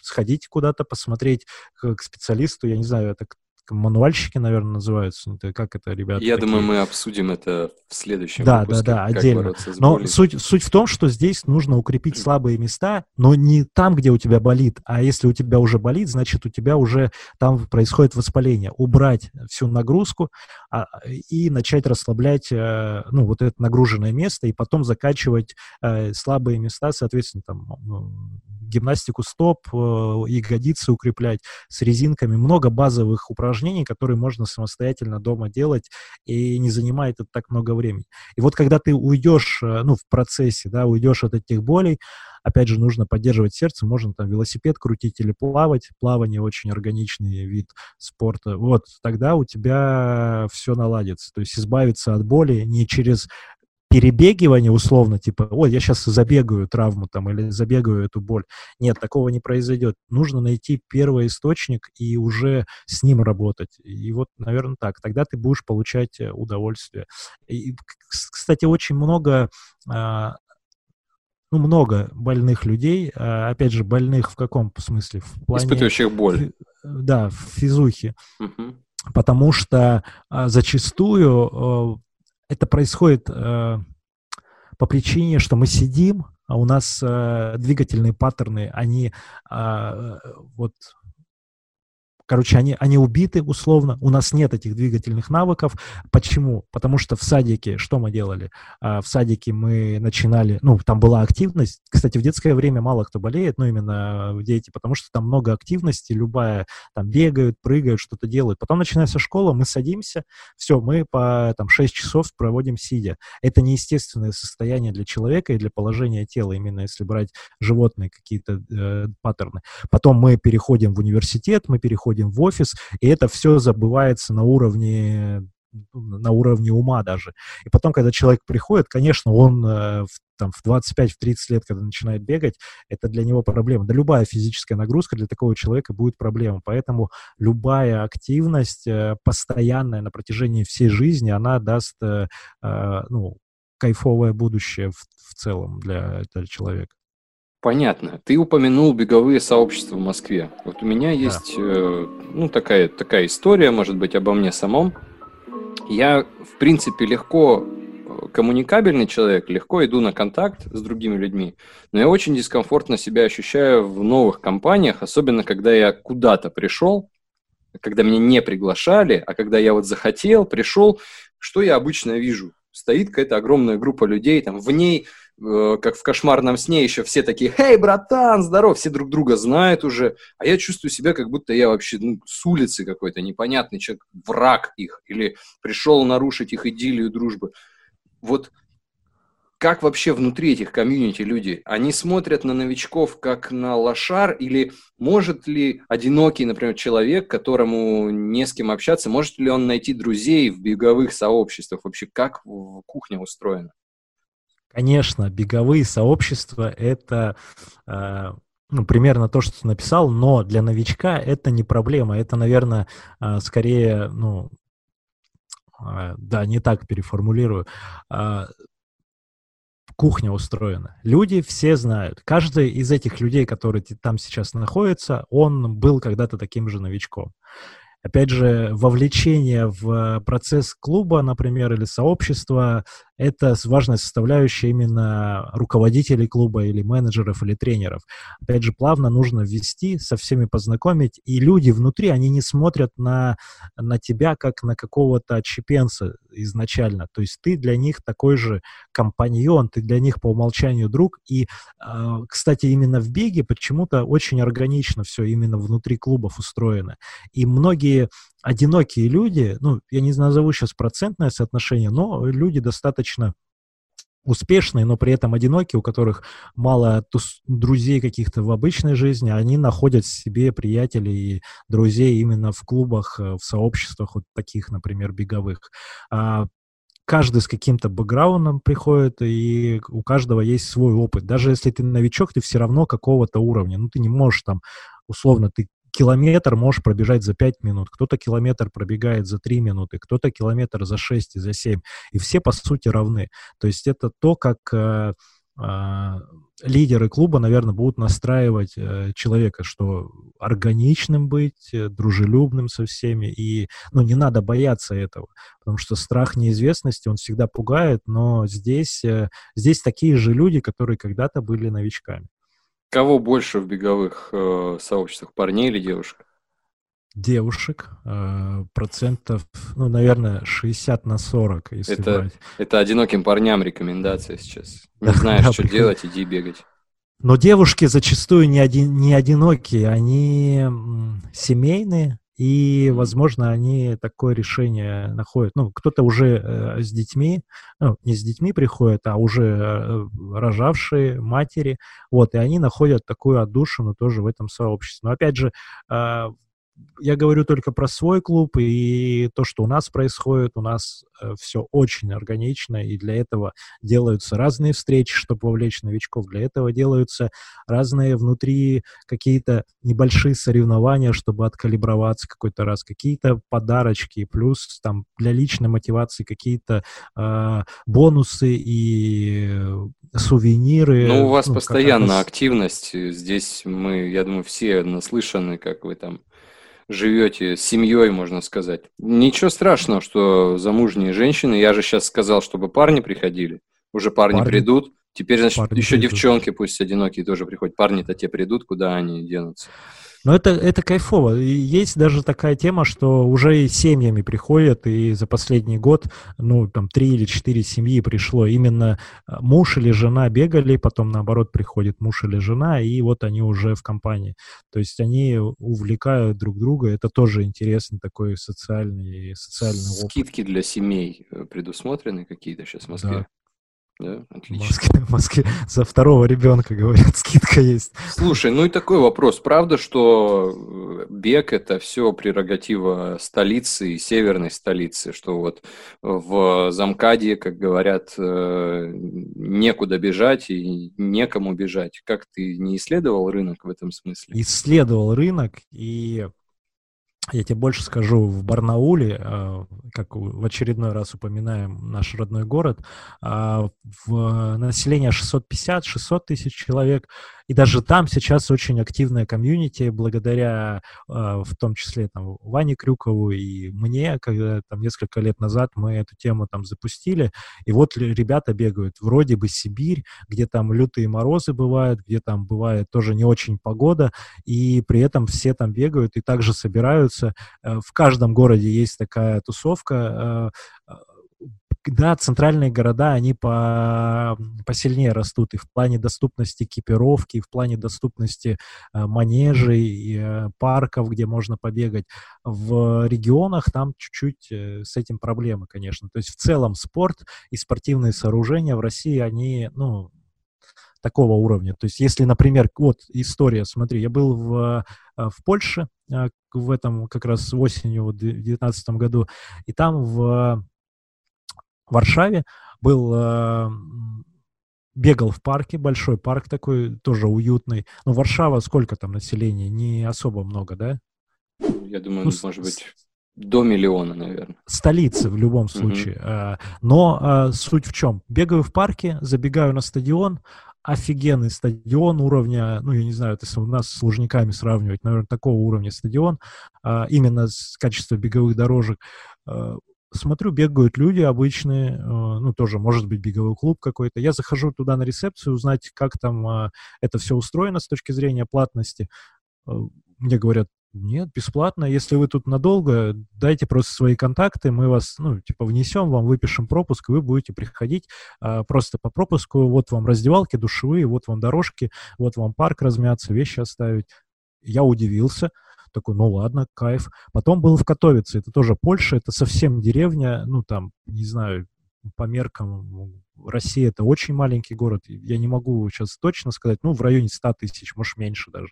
сходить куда-то, посмотреть к специалисту, я не знаю, это мануальщики, наверное, называются. Это как это, ребята? Я такие? думаю, мы обсудим это в следующем да, выпуске. Да, да, отдельно. Но суть, суть в том, что здесь нужно укрепить слабые места, но не там, где у тебя болит, а если у тебя уже болит, значит, у тебя уже там происходит воспаление. Убрать всю нагрузку а, и начать расслаблять, э, ну, вот это нагруженное место, и потом закачивать э, слабые места, соответственно, там, гимнастику стоп, э, ягодицы укреплять с резинками. Много базовых упражнений, которые можно самостоятельно дома делать, и не занимает это так много времени. И вот когда ты уйдешь, э, ну, в процессе, да, уйдешь от этих болей, опять же, нужно поддерживать сердце, можно там велосипед крутить или плавать. Плавание очень органичный вид спорта. Вот, тогда у тебя все наладится. То есть избавиться от боли не через перебегивание условно, типа, ой, я сейчас забегаю травму там или забегаю эту боль. Нет, такого не произойдет. Нужно найти первый источник и уже с ним работать. И вот, наверное, так. Тогда ты будешь получать э, удовольствие. И, кстати, очень много а, ну, много больных людей, а, опять же, больных в каком смысле? В плане, Испытывающих боль. Да, в физухе. Угу. Потому что а, зачастую это происходит э, по причине, что мы сидим, а у нас э, двигательные паттерны, они э, вот Короче, они, они убиты условно, у нас нет этих двигательных навыков. Почему? Потому что в садике, что мы делали? А, в садике мы начинали, ну, там была активность. Кстати, в детское время мало кто болеет, ну, именно дети, потому что там много активности, любая, там бегают, прыгают, что-то делают. Потом начинается школа, мы садимся, все, мы по там 6 часов проводим сидя. Это неестественное состояние для человека и для положения тела, именно если брать животные какие-то э, паттерны. Потом мы переходим в университет, мы переходим приходим в офис, и это все забывается на уровне на уровне ума даже. И потом, когда человек приходит, конечно, он э, в, там, в 25-30 лет, когда начинает бегать, это для него проблема. Да любая физическая нагрузка для такого человека будет проблема. Поэтому любая активность э, постоянная на протяжении всей жизни, она даст э, ну, кайфовое будущее в, в целом для этого человека. Понятно. Ты упомянул беговые сообщества в Москве. Вот у меня есть, да. э, ну, такая, такая история, может быть, обо мне самом. Я, в принципе, легко э, коммуникабельный человек, легко иду на контакт с другими людьми, но я очень дискомфортно себя ощущаю в новых компаниях, особенно когда я куда-то пришел, когда меня не приглашали, а когда я вот захотел, пришел, что я обычно вижу? Стоит какая-то огромная группа людей, там в ней э, как в кошмарном сне еще все такие, «Эй, братан, здоров!» Все друг друга знают уже, а я чувствую себя, как будто я вообще ну, с улицы какой-то непонятный человек, враг их, или пришел нарушить их идиллию дружбы. Вот как вообще внутри этих комьюнити люди? Они смотрят на новичков как на лошар или может ли одинокий, например, человек, которому не с кем общаться, может ли он найти друзей в беговых сообществах? Вообще как кухня устроена? Конечно, беговые сообщества – это э, ну, примерно то, что ты написал, но для новичка это не проблема. Это, наверное, э, скорее, ну, э, да, не так переформулирую кухня устроена. Люди все знают. Каждый из этих людей, которые там сейчас находится, он был когда-то таким же новичком. Опять же, вовлечение в процесс клуба, например, или сообщества, это важная составляющая именно руководителей клуба или менеджеров или тренеров. Опять же, плавно нужно ввести, со всеми познакомить, и люди внутри, они не смотрят на, на тебя как на какого-то отщепенца изначально. То есть ты для них такой же компаньон, ты для них по умолчанию друг. И, а, кстати, именно в беге почему-то очень органично все именно внутри клубов устроено. И многие одинокие люди, ну, я не назову сейчас процентное соотношение, но люди достаточно успешные, но при этом одинокие, у которых мало тус- друзей каких-то в обычной жизни, они находят себе приятелей и друзей именно в клубах, э, в сообществах вот таких, например, беговых. А каждый с каким-то бэкграундом приходит, и у каждого есть свой опыт. Даже если ты новичок, ты все равно какого-то уровня. Ну, ты не можешь там, условно, ты километр можешь пробежать за 5 минут, кто-то километр пробегает за 3 минуты, кто-то километр за 6 и за 7. И все, по сути, равны. То есть это то, как э, э, лидеры клуба, наверное, будут настраивать э, человека, что органичным быть, э, дружелюбным со всеми, и, ну, не надо бояться этого, потому что страх неизвестности, он всегда пугает, но здесь, э, здесь такие же люди, которые когда-то были новичками. Кого больше в беговых э, сообществах, парней или девушек? Девушек, э, процентов, ну, наверное, 60 на 40, если это, брать. Это одиноким парням рекомендация сейчас. [laughs] Не знаешь, что делать, иди бегать. Но девушки зачастую не, один, не одинокие, они семейные, и, возможно, они такое решение находят. Ну, кто-то уже э, с детьми, ну, не с детьми приходит, а уже э, рожавшие матери, вот, и они находят такую отдушину тоже в этом сообществе. Но, опять же, э, я говорю только про свой клуб и то, что у нас происходит. У нас э, все очень органично, и для этого делаются разные встречи, чтобы вовлечь новичков. Для этого делаются разные внутри какие-то небольшие соревнования, чтобы откалиброваться какой-то раз, какие-то подарочки, плюс там для личной мотивации какие-то э, бонусы и сувениры. Ну, у вас ну, постоянно активность. Здесь мы, я думаю, все наслышаны, как вы там живете с семьей, можно сказать. Ничего страшного, что замужние женщины, я же сейчас сказал, чтобы парни приходили, уже парни, парни. придут, теперь, значит, парни еще придут. девчонки, пусть одинокие тоже приходят, парни-то те придут, куда они денутся. Но это, это кайфово. И есть даже такая тема, что уже и семьями приходят, и за последний год, ну, там, три или четыре семьи пришло. Именно а, муж или жена бегали, потом, наоборот, приходит муж или жена, и вот они уже в компании. То есть они увлекают друг друга. Это тоже интересный такой социальный, социальный опыт. Скидки для семей э, предусмотрены какие-то сейчас в Москве? Да. Да, отлично. В Москве, в Москве за второго ребенка, говорят, [laughs] скидка есть. Слушай, ну и такой вопрос. Правда, что э, бег – это все прерогатива столицы и северной столицы, что вот в Замкаде, как говорят, э, некуда бежать и некому бежать. Как ты не исследовал рынок в этом смысле? Исследовал рынок, и я тебе больше скажу, в Барнауле, а, как в очередной раз упоминаем наш родной город, а, в население 650-600 тысяч человек, и даже там сейчас очень активная комьюнити, благодаря а, в том числе там, Ване Крюкову и мне, когда там несколько лет назад мы эту тему там запустили, и вот ребята бегают, вроде бы Сибирь, где там лютые морозы бывают, где там бывает тоже не очень погода, и при этом все там бегают и также собираются. Э, в каждом городе есть такая тусовка, э, да, центральные города, они по, посильнее растут и в плане доступности экипировки, и в плане доступности э, манежей, и, э, парков, где можно побегать. В регионах там чуть-чуть э, с этим проблемы, конечно. То есть в целом спорт и спортивные сооружения в России, они, ну, такого уровня. То есть, если, например, вот история, смотри, я был в, э, в Польше э, в этом как раз осенью, в 2019 году, и там в Варшаве был э, бегал в парке, большой парк такой, тоже уютный. Но Варшава, сколько там населения? Не особо много, да? Я думаю, ну, может быть, до миллиона, наверное. Столица в любом случае. Uh-huh. Но суть в чем? Бегаю в парке, забегаю на стадион, офигенный стадион уровня, ну, я не знаю, это у нас с Лужниками сравнивать, наверное, такого уровня стадион, а, именно с качеством беговых дорожек. Смотрю, бегают люди обычные, а, ну, тоже, может быть, беговой клуб какой-то. Я захожу туда на рецепцию, узнать, как там а, это все устроено с точки зрения платности. А, мне говорят, нет, бесплатно. Если вы тут надолго, дайте просто свои контакты, мы вас, ну, типа, внесем, вам выпишем пропуск, и вы будете приходить а, просто по пропуску. Вот вам раздевалки, душевые, вот вам дорожки, вот вам парк размяться, вещи оставить. Я удивился. Такой, ну ладно, кайф. Потом был в Котовице, это тоже Польша, это совсем деревня, ну там, не знаю, по меркам Россия это очень маленький город. Я не могу сейчас точно сказать, ну, в районе 100 тысяч, может, меньше даже.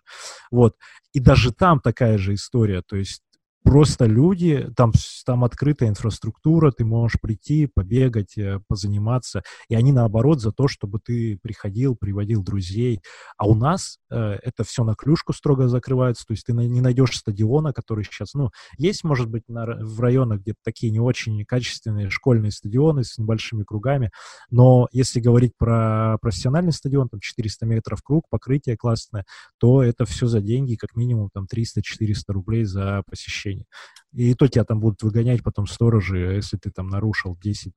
Вот. И даже там такая же история. То есть просто люди, там, там открытая инфраструктура, ты можешь прийти, побегать, э, позаниматься, и они наоборот за то, чтобы ты приходил, приводил друзей. А у нас э, это все на клюшку строго закрывается, то есть ты не найдешь стадиона, который сейчас, ну, есть, может быть, на, в районах где-то такие не очень качественные школьные стадионы с небольшими кругами, но если говорить про профессиональный стадион, там 400 метров круг, покрытие классное, то это все за деньги, как минимум там 300-400 рублей за посещение нарушений. И то тебя там будут выгонять потом сторожи, если ты там нарушил 10-15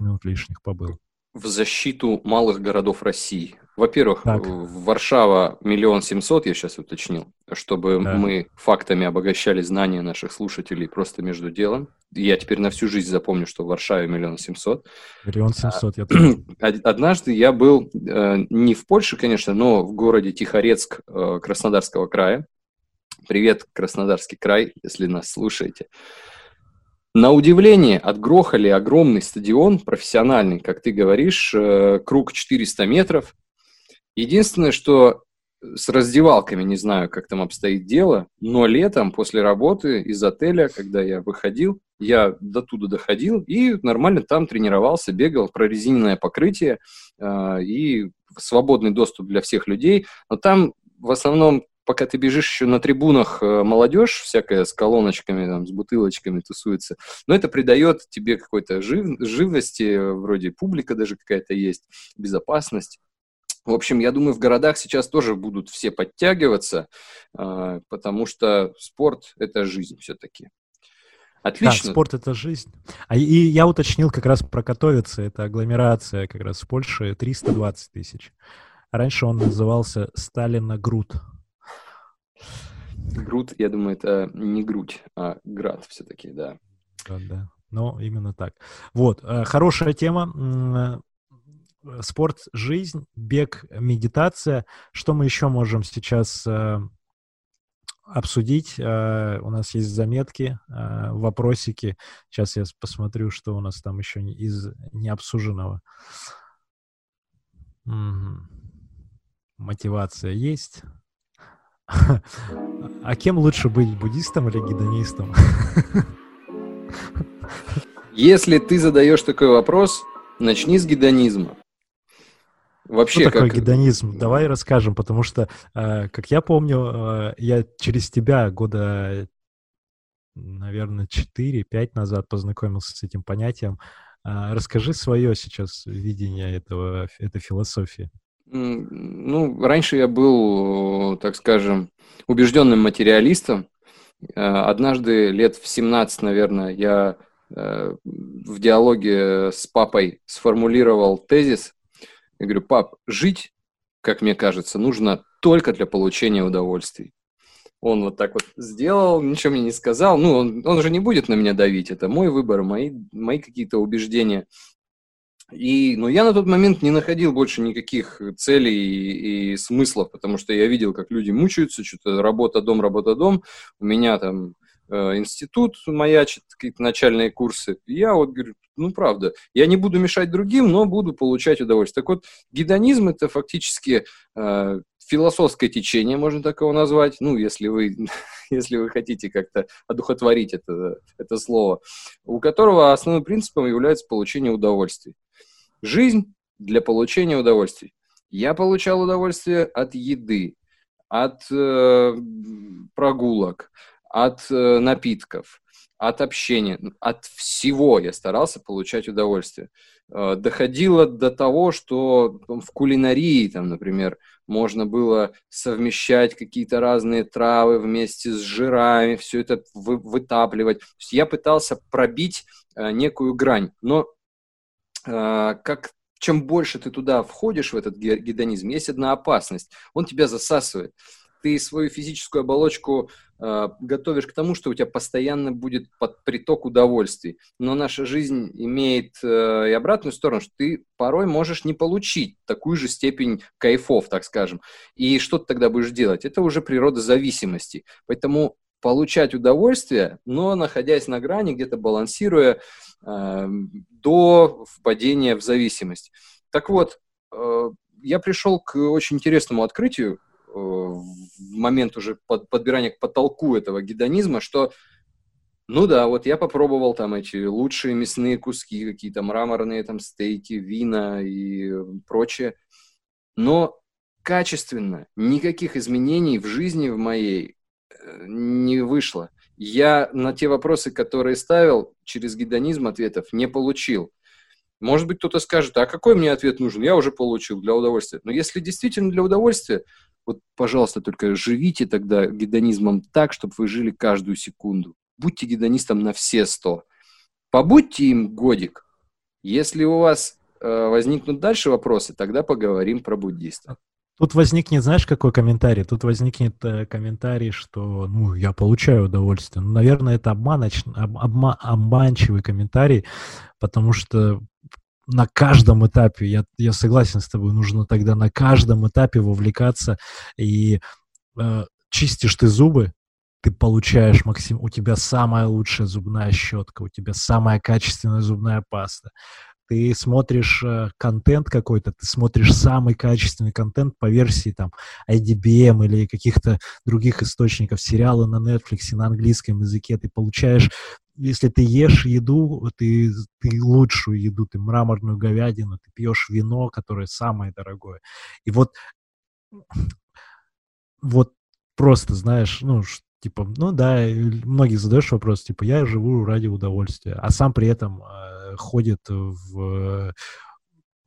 минут лишних побыл. В защиту малых городов России. Во-первых, так. Варшава миллион семьсот, я сейчас уточнил, чтобы да. мы фактами обогащали знания наших слушателей просто между делом. Я теперь на всю жизнь запомню, что в Варшаве миллион семьсот. Миллион семьсот, я [clears throat] тоже. Однажды я был э, не в Польше, конечно, но в городе Тихорецк э, Краснодарского края. Привет, Краснодарский край, если нас слушаете. На удивление, отгрохали огромный стадион, профессиональный, как ты говоришь, э, круг 400 метров. Единственное, что с раздевалками, не знаю, как там обстоит дело, но летом после работы из отеля, когда я выходил, я до туда доходил и нормально там тренировался, бегал, прорезиненное покрытие э, и свободный доступ для всех людей. Но там в основном пока ты бежишь еще на трибунах, э, молодежь всякая с колоночками, там, с бутылочками тусуется. Но это придает тебе какой-то жив, живности, вроде публика даже какая-то есть, безопасность. В общем, я думаю, в городах сейчас тоже будут все подтягиваться, э, потому что спорт – это жизнь все-таки. Отлично. Да, спорт — это жизнь. А, и я уточнил как раз про Котовице, это агломерация как раз в Польше, 320 тысяч. Раньше он назывался Сталина-Груд. Груд, я думаю, это не грудь, а град все-таки, да. Да, да. Но именно так. Вот, э, хорошая тема. Э, спорт, жизнь, бег, медитация. Что мы еще можем сейчас э, обсудить? У нас есть заметки, вопросики. Сейчас я посмотрю, что у нас там еще из необсуженного. Мотивация есть. [laughs] А кем лучше быть, буддистом или гедонистом? Если ты задаешь такой вопрос, начни с гедонизма. Вообще, что такое как... гедонизм? Давай расскажем, потому что, э, как я помню, э, я через тебя года, наверное, 4-5 назад познакомился с этим понятием. Э, расскажи свое сейчас видение этого, этой философии. Ну, раньше я был, так скажем, убежденным материалистом. Э, однажды, лет в 17, наверное, я э, в диалоге с папой сформулировал тезис. Я говорю, пап, жить, как мне кажется, нужно только для получения удовольствий. Он вот так вот сделал, ничего мне не сказал. Ну, он, он же не будет на меня давить. Это мой выбор, мои, мои какие-то убеждения. И, но я на тот момент не находил больше никаких целей и, и смыслов, потому что я видел, как люди мучаются, что-то работа, дом, работа, дом. У меня там э, институт маячит, какие-то начальные курсы. И я вот говорю, ну правда, я не буду мешать другим, но буду получать удовольствие. Так вот, гедонизм это фактически э, философское течение, можно так его назвать, ну, если вы, [laughs] если вы хотите как-то одухотворить это, это слово, у которого основным принципом является получение удовольствий. Жизнь для получения удовольствий. Я получал удовольствие от еды, от э, прогулок, от э, напитков, от общения, от всего я старался получать удовольствие. Э, доходило до того, что там, в кулинарии, там, например, можно было совмещать какие-то разные травы вместе с жирами, все это вы, вытапливать. То есть я пытался пробить э, некую грань, но как чем больше ты туда входишь в этот гедонизм, есть одна опасность. Он тебя засасывает. Ты свою физическую оболочку э, готовишь к тому, что у тебя постоянно будет под приток удовольствий. Но наша жизнь имеет э, и обратную сторону, что ты порой можешь не получить такую же степень кайфов, так скажем. И что ты тогда будешь делать? Это уже природа зависимости. Поэтому получать удовольствие, но находясь на грани, где-то балансируя э, до впадения в зависимость. Так вот, э, я пришел к очень интересному открытию э, в момент уже под, подбирания к потолку этого гедонизма, что ну да, вот я попробовал там эти лучшие мясные куски, какие-то мраморные там стейки, вина и прочее, но качественно никаких изменений в жизни в моей не вышло. Я на те вопросы, которые ставил, через гедонизм ответов не получил. Может быть, кто-то скажет, а какой мне ответ нужен? Я уже получил для удовольствия. Но если действительно для удовольствия, вот, пожалуйста, только живите тогда гедонизмом так, чтобы вы жили каждую секунду. Будьте гедонистом на все сто. Побудьте им годик. Если у вас э, возникнут дальше вопросы, тогда поговорим про буддистов. Тут возникнет, знаешь, какой комментарий? Тут возникнет э, комментарий, что, ну, я получаю удовольствие. Ну, наверное, это обманоч... обма... обманчивый комментарий, потому что на каждом этапе, я, я согласен с тобой, нужно тогда на каждом этапе вовлекаться и э, чистишь ты зубы, ты получаешь максим, у тебя самая лучшая зубная щетка, у тебя самая качественная зубная паста ты смотришь э, контент какой-то, ты смотришь самый качественный контент по версии там IDBM или каких-то других источников, сериалы на Netflix на английском языке, ты получаешь если ты ешь еду, ты, ты лучшую еду, ты мраморную говядину, ты пьешь вино, которое самое дорогое. И вот, вот просто, знаешь, ну, типа, ну да, многие задаешь вопрос, типа, я живу ради удовольствия, а сам при этом э, ходит в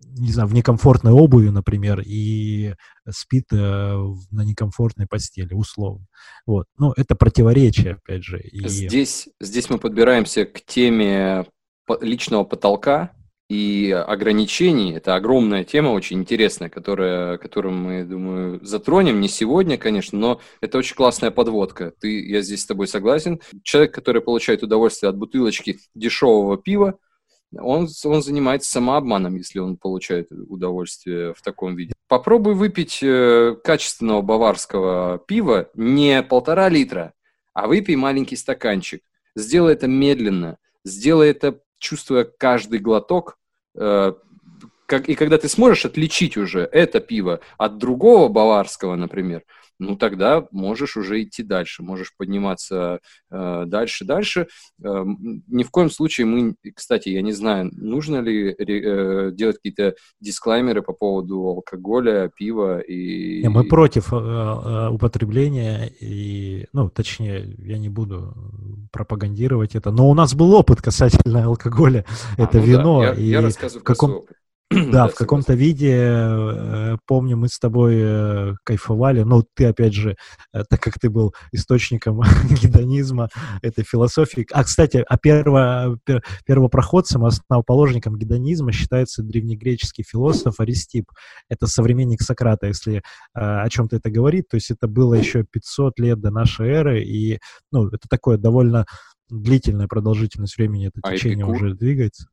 не знаю, в некомфортной обуви, например, и спит э, на некомфортной постели, условно. Вот. Ну, это противоречие, опять же. И... Здесь, здесь мы подбираемся к теме личного потолка, и ограничений. Это огромная тема, очень интересная, которая, которую мы, думаю, затронем. Не сегодня, конечно, но это очень классная подводка. Ты, я здесь с тобой согласен. Человек, который получает удовольствие от бутылочки дешевого пива, он, он занимается самообманом, если он получает удовольствие в таком виде. Попробуй выпить э, качественного баварского пива не полтора литра, а выпей маленький стаканчик. Сделай это медленно, сделай это чувствуя каждый глоток, э, как, и когда ты сможешь отличить уже это пиво от другого баварского, например, ну тогда можешь уже идти дальше, можешь подниматься э, дальше, дальше. Э, ни в коем случае мы, кстати, я не знаю, нужно ли э, делать какие-то дисклаймеры по поводу алкоголя, пива и... Мы против э, э, употребления и, ну, точнее, я не буду пропагандировать это, но у нас был опыт касательно [laughs] алкоголя, а, это ну вино. Да. Я, и я рассказываю в каком... опыт. [clears throat] Да, в каком-то виде, э, помню, мы с тобой э, кайфовали, но ты, опять же, э, так как ты был источником [laughs] гедонизма, этой философии. А, кстати, а перво, первопроходцем, основоположником гедонизма считается древнегреческий философ Аристип. Это современник Сократа, если о чем-то это говорит. То есть это было еще 500 лет до нашей эры, и, ну, это такое довольно длительная продолжительность времени это а течение уже двигается.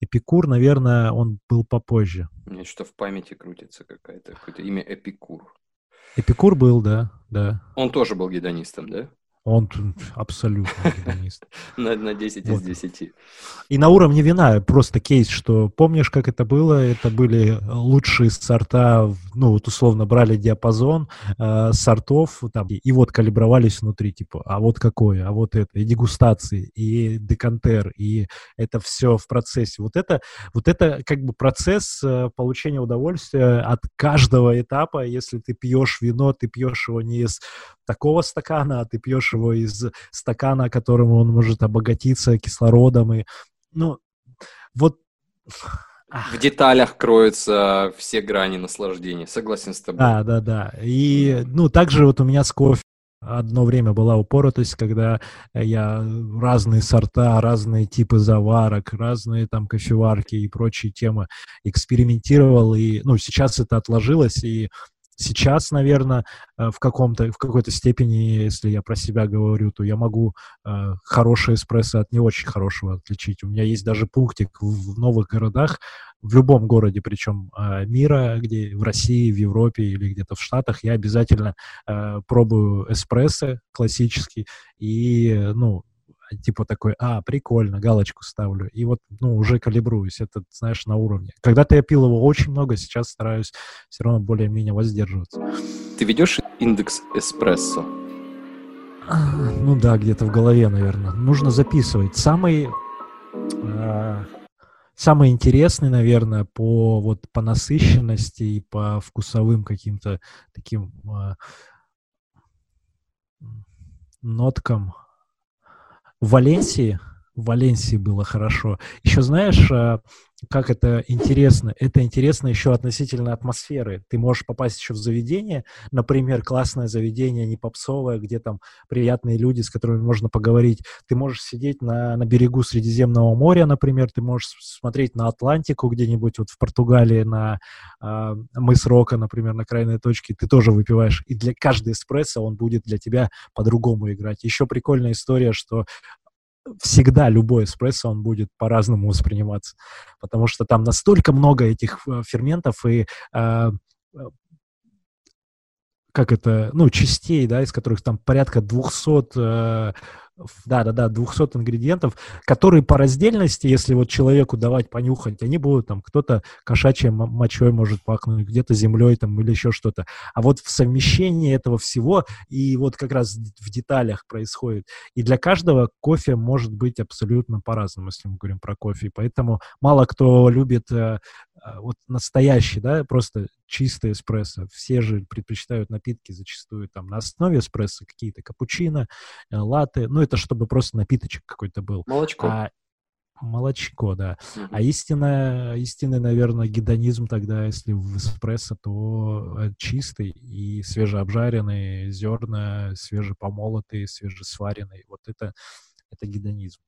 Эпикур, наверное, он был попозже. У меня что-то в памяти крутится какая-то, какое-то имя Эпикур. Эпикур был, да, да. Он тоже был гедонистом, да? Он абсолютно гедонист. [laughs] На, на 10 вот. из 10. И на уровне вина просто кейс, что помнишь, как это было? Это были лучшие сорта, ну вот условно брали диапазон э, сортов там, и, и вот калибровались внутри, типа, а вот какое, а вот это, и дегустации, и декантер, и это все в процессе. Вот это, вот это как бы процесс э, получения удовольствия от каждого этапа. Если ты пьешь вино, ты пьешь его не из такого стакана, а ты пьешь его из стакана, которым он может обогатиться кислородом. И, ну, вот... В деталях кроются все грани наслаждения. Согласен с тобой. Да, да, да. И, ну, также вот у меня с кофе одно время была упоротость, когда я разные сорта, разные типы заварок, разные там кофеварки и прочие темы экспериментировал, и, ну, сейчас это отложилось, и Сейчас, наверное, э, в, каком-то, в какой-то степени, если я про себя говорю, то я могу э, хорошее эспрессо от не очень хорошего отличить. У меня есть даже пунктик в, в новых городах, в любом городе, причем э, мира, где в России, в Европе или где-то в Штатах, я обязательно э, пробую эспрессо классический и, ну, типа такой, а, прикольно, галочку ставлю. И вот, ну, уже калибруюсь, это, знаешь, на уровне. Когда-то я пил его очень много, сейчас стараюсь все равно более-менее воздерживаться. Ты ведешь индекс эспрессо? Ну да, где-то в голове, наверное. Нужно записывать. Самый, э, самый интересный, наверное, по, вот, по насыщенности и по вкусовым каким-то таким э, ноткам в Валенсии, в Валенсии было хорошо. Еще знаешь, э, как это интересно? Это интересно еще относительно атмосферы. Ты можешь попасть еще в заведение, например, классное заведение, не попсовое, где там приятные люди, с которыми можно поговорить. Ты можешь сидеть на, на берегу Средиземного моря, например, ты можешь смотреть на Атлантику где-нибудь вот в Португалии, на э, мыс Рока, например, на крайней точке. Ты тоже выпиваешь. И для каждой эспрессо он будет для тебя по-другому играть. Еще прикольная история, что всегда любой эспрессо, он будет по-разному восприниматься, потому что там настолько много этих э, ферментов и э, как это, ну, частей, да, из которых там порядка 200 э, да-да-да, 200 ингредиентов, которые по раздельности, если вот человеку давать понюхать, они будут там, кто-то кошачьей мочой может пахнуть, где-то землей там или еще что-то. А вот в совмещении этого всего и вот как раз в деталях происходит. И для каждого кофе может быть абсолютно по-разному, если мы говорим про кофе. Поэтому мало кто любит э, а, вот настоящий, да, просто чистый эспрессо. Все же предпочитают напитки зачастую там на основе эспрессо, какие-то капучино, э, латте. Ну, это чтобы просто напиточек какой-то был. Молочко. А, молочко, да. Угу. А истинная, истинный, наверное, гедонизм тогда, если в эспрессо, то э, чистый и свежеобжаренный, зерна свежепомолотые, свежесваренные. Вот это, это гедонизм.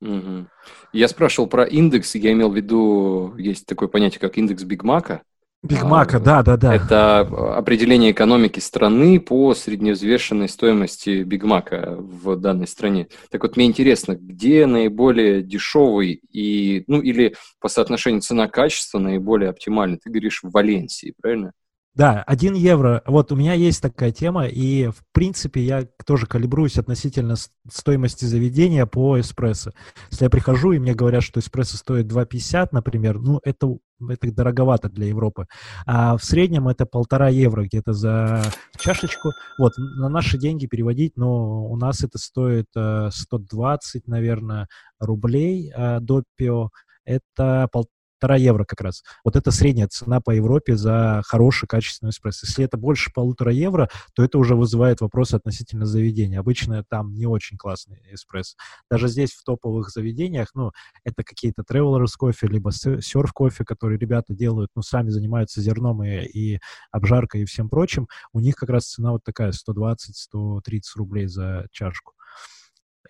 Угу. Я спрашивал про индекс, я имел в виду, есть такое понятие, как индекс Биг Мака. Биг Мака, да, да, да. Это определение экономики страны по средневзвешенной стоимости Биг Мака в данной стране. Так вот, мне интересно, где наиболее дешевый и, ну, или по соотношению цена-качество наиболее оптимальный? Ты говоришь в Валенсии, правильно? Да, 1 евро. Вот у меня есть такая тема, и в принципе я тоже калибруюсь относительно стоимости заведения по эспрессо. Если я прихожу, и мне говорят, что эспрессо стоит 2,50, например, ну это, это дороговато для Европы. А в среднем это полтора евро где-то за чашечку. Вот, на наши деньги переводить, но у нас это стоит 120, э, наверное, рублей э, до ПИО. Это пол, полтора евро как раз. Вот это средняя цена по Европе за хороший качественный эспрессо. Если это больше полутора евро, то это уже вызывает вопросы относительно заведения. Обычно там не очень классный эспрессо. Даже здесь в топовых заведениях, ну, это какие-то travelers кофе, либо серф кофе, которые ребята делают, ну, сами занимаются зерном и, и обжаркой и всем прочим, у них как раз цена вот такая 120-130 рублей за чашку.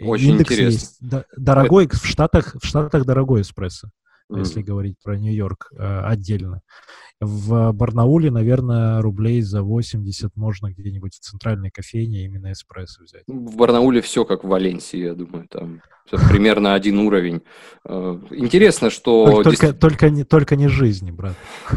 Очень Индекс интересно. Есть. Дорогой, это... в Штатах, в Штатах дорогой эспрессо. Mm. если говорить про Нью-Йорк э, отдельно. В Барнауле, наверное, рублей за 80 можно где-нибудь в центральной кофейне именно эспрессо взять. В Барнауле все как в Валенсии, я думаю, там [laughs] примерно один уровень. Э, интересно, что... Только, не, только не жизни, брат. [laughs]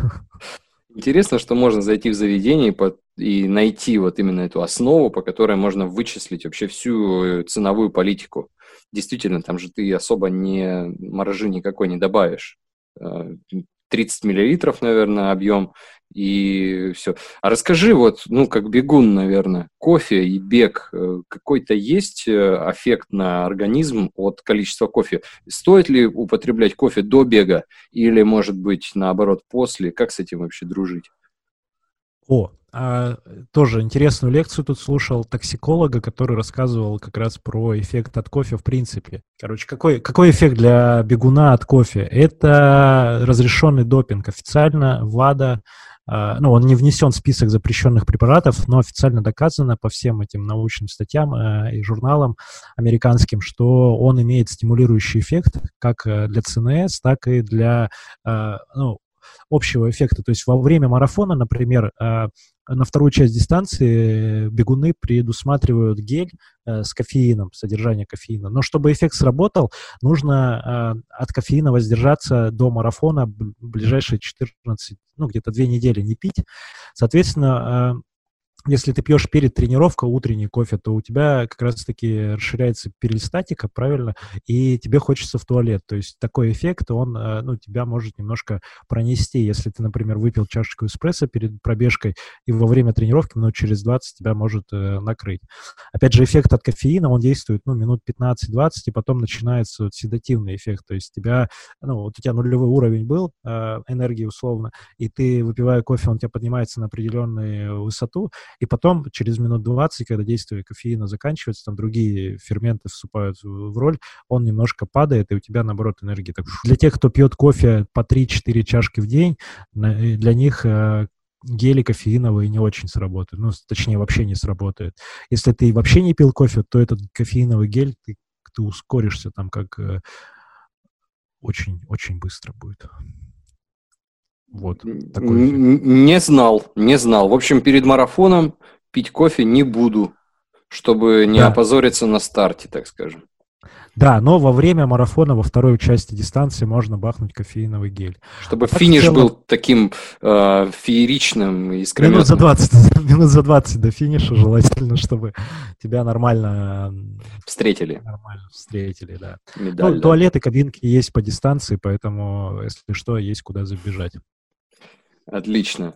Интересно, что можно зайти в заведение и, и найти вот именно эту основу, по которой можно вычислить вообще всю э, ценовую политику. Действительно, там же ты особо не маржи никакой не добавишь. 30 э, миллилитров, наверное, объем, и все. А расскажи, вот, ну, как бегун, наверное, кофе и бег, э, какой-то есть эффект на организм от количества кофе? Стоит ли употреблять кофе до бега или, может быть, наоборот, после? Как с этим вообще дружить? О, тоже интересную лекцию тут слушал токсиколога, который рассказывал как раз про эффект от кофе в принципе. Короче, какой, какой эффект для бегуна от кофе? Это разрешенный допинг. Официально ВАДА а, ну, он не внесен в список запрещенных препаратов, но официально доказано по всем этим научным статьям э, и журналам американским, что он имеет стимулирующий эффект как э, для ЦНС, так и для ну, общего эффекта. То есть во время марафона, например, на вторую часть дистанции бегуны предусматривают гель э, с кофеином, содержание кофеина. Но чтобы эффект сработал, нужно э, от кофеина воздержаться до марафона ближайшие 14, ну где-то две недели не пить. Соответственно, если ты пьешь перед тренировкой утренний кофе, то у тебя как раз-таки расширяется перистатика, правильно, и тебе хочется в туалет. То есть такой эффект, он, э, ну, тебя может немножко пронести. Если ты, например, выпил чашечку эспрессо перед пробежкой, и во время тренировки минут через 20 тебя может э, накрыть. Опять же, эффект от кофеина, он действует, ну, минут 15-20, и потом начинается вот седативный эффект. То есть тебя, ну, вот у тебя нулевой уровень был э, энергии условно, и ты, выпивая кофе, он тебя поднимается на определенную высоту, и потом, через минут 20, когда действие кофеина заканчивается, там другие ферменты вступают в роль, он немножко падает, и у тебя, наоборот, энергия так... Для тех, кто пьет кофе по 3-4 чашки в день, для них э, гели кофеиновые не очень сработают. Ну, точнее, вообще не сработают. Если ты вообще не пил кофе, то этот кофеиновый гель, ты, ты ускоришься там как очень-очень э, быстро будет. Вот. Такой не знал, не знал. В общем, перед марафоном пить кофе не буду, чтобы не да. опозориться на старте, так скажем. Да, но во время марафона во второй части дистанции можно бахнуть кофеиновый гель. Чтобы а финиш целом... был таким э, фееричным и искрометным. Минут за, 20, [laughs] минут за 20 до финиша желательно, чтобы тебя нормально... Встретили. Нормально встретили, да. Медаль, ну, да. Туалеты, кабинки есть по дистанции, поэтому, если что, есть куда забежать. Отлично.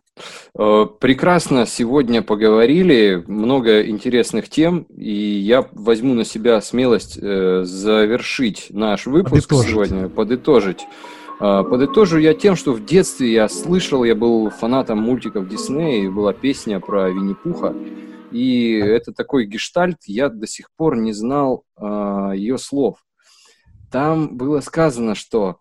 Э, прекрасно сегодня поговорили, много интересных тем, и я возьму на себя смелость э, завершить наш выпуск подытожить. сегодня, подытожить. Э, подытожу я тем, что в детстве я слышал, я был фанатом мультиков Диснея, и была песня про Винни-Пуха, и это такой гештальт, я до сих пор не знал ее слов. Там было сказано, что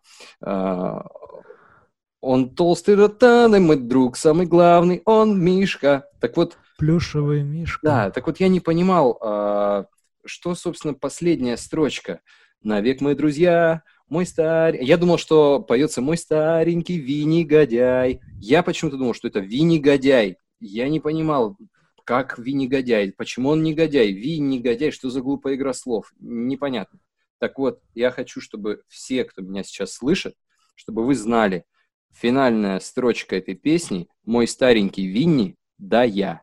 он толстый ротаный, мой друг, самый главный, он Мишка. Так вот... Плюшевый Мишка. Да, так вот я не понимал, а, что, собственно, последняя строчка. «Навек мои друзья, мой старый...» Я думал, что поется «Мой старенький Винни-годяй». Я почему-то думал, что это Винни-годяй. Я не понимал, как Винни-годяй, почему он негодяй, Винни-годяй, что за глупая игра слов, непонятно. Так вот, я хочу, чтобы все, кто меня сейчас слышит, чтобы вы знали – финальная строчка этой песни «Мой старенький Винни, да я».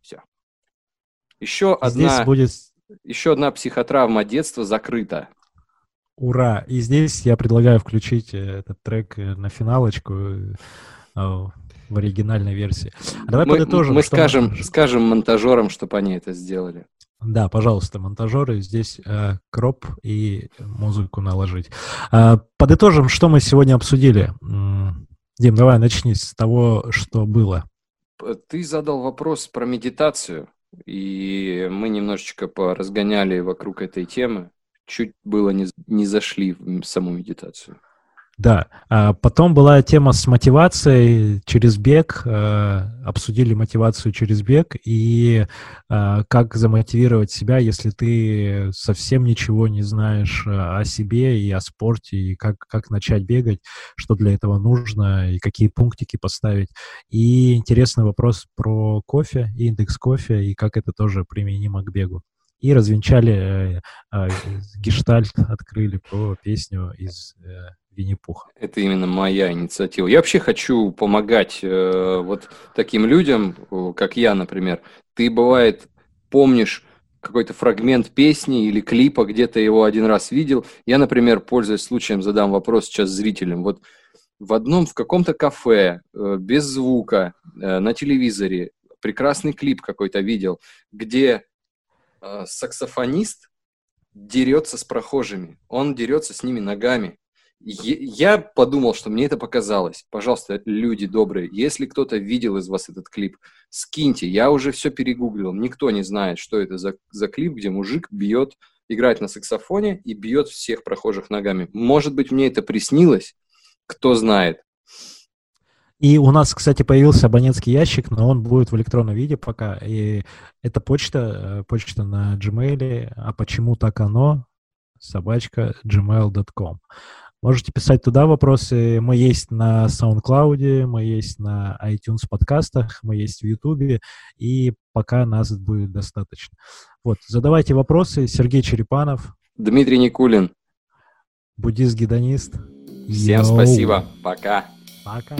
Все. Еще одна, будет... еще одна психотравма детства закрыта. Ура! И здесь я предлагаю включить э, этот трек э, на финалочку э, в оригинальной версии. А давай мы, подытожим. Мы скажем, скажем монтажерам, чтобы они это сделали. Да, пожалуйста, монтажеры, здесь э, кроп и музыку наложить. Э, подытожим, что мы сегодня обсудили. Дим, давай начни с того, что было. Ты задал вопрос про медитацию, и мы немножечко поразгоняли вокруг этой темы. Чуть было не, не зашли в саму медитацию. Да. А потом была тема с мотивацией через бег. Э, обсудили мотивацию через бег и э, как замотивировать себя, если ты совсем ничего не знаешь э, о себе и о спорте, и как, как начать бегать, что для этого нужно, и какие пунктики поставить. И интересный вопрос про кофе, индекс кофе, и как это тоже применимо к бегу и развенчали э, э, гештальт, открыли про песню из э, Винни-Пуха. Это именно моя инициатива. Я вообще хочу помогать э, вот таким людям, как я, например. Ты, бывает, помнишь какой-то фрагмент песни или клипа, где-то его один раз видел. Я, например, пользуясь случаем, задам вопрос сейчас зрителям. Вот в одном, в каком-то кафе, э, без звука, э, на телевизоре, прекрасный клип какой-то видел, где э, саксофонист дерется с прохожими. Он дерется с ними ногами. Я подумал, что мне это показалось. Пожалуйста, люди добрые, если кто-то видел из вас этот клип, скиньте. Я уже все перегуглил. Никто не знает, что это за, за клип, где мужик бьет, играет на саксофоне и бьет всех прохожих ногами. Может быть, мне это приснилось? Кто знает. И у нас, кстати, появился абонентский ящик, но он будет в электронном виде пока. И это почта, э, почта на Gmail, а почему так оно? собачка gmail.com. Можете писать туда вопросы. Мы есть на SoundCloud, мы есть на iTunes подкастах, мы есть в YouTube, и пока нас будет достаточно. Вот, задавайте вопросы. Сергей Черепанов. Дмитрий Никулин. Буддист-гедонист. Всем Йоу. спасибо. Пока. Пока.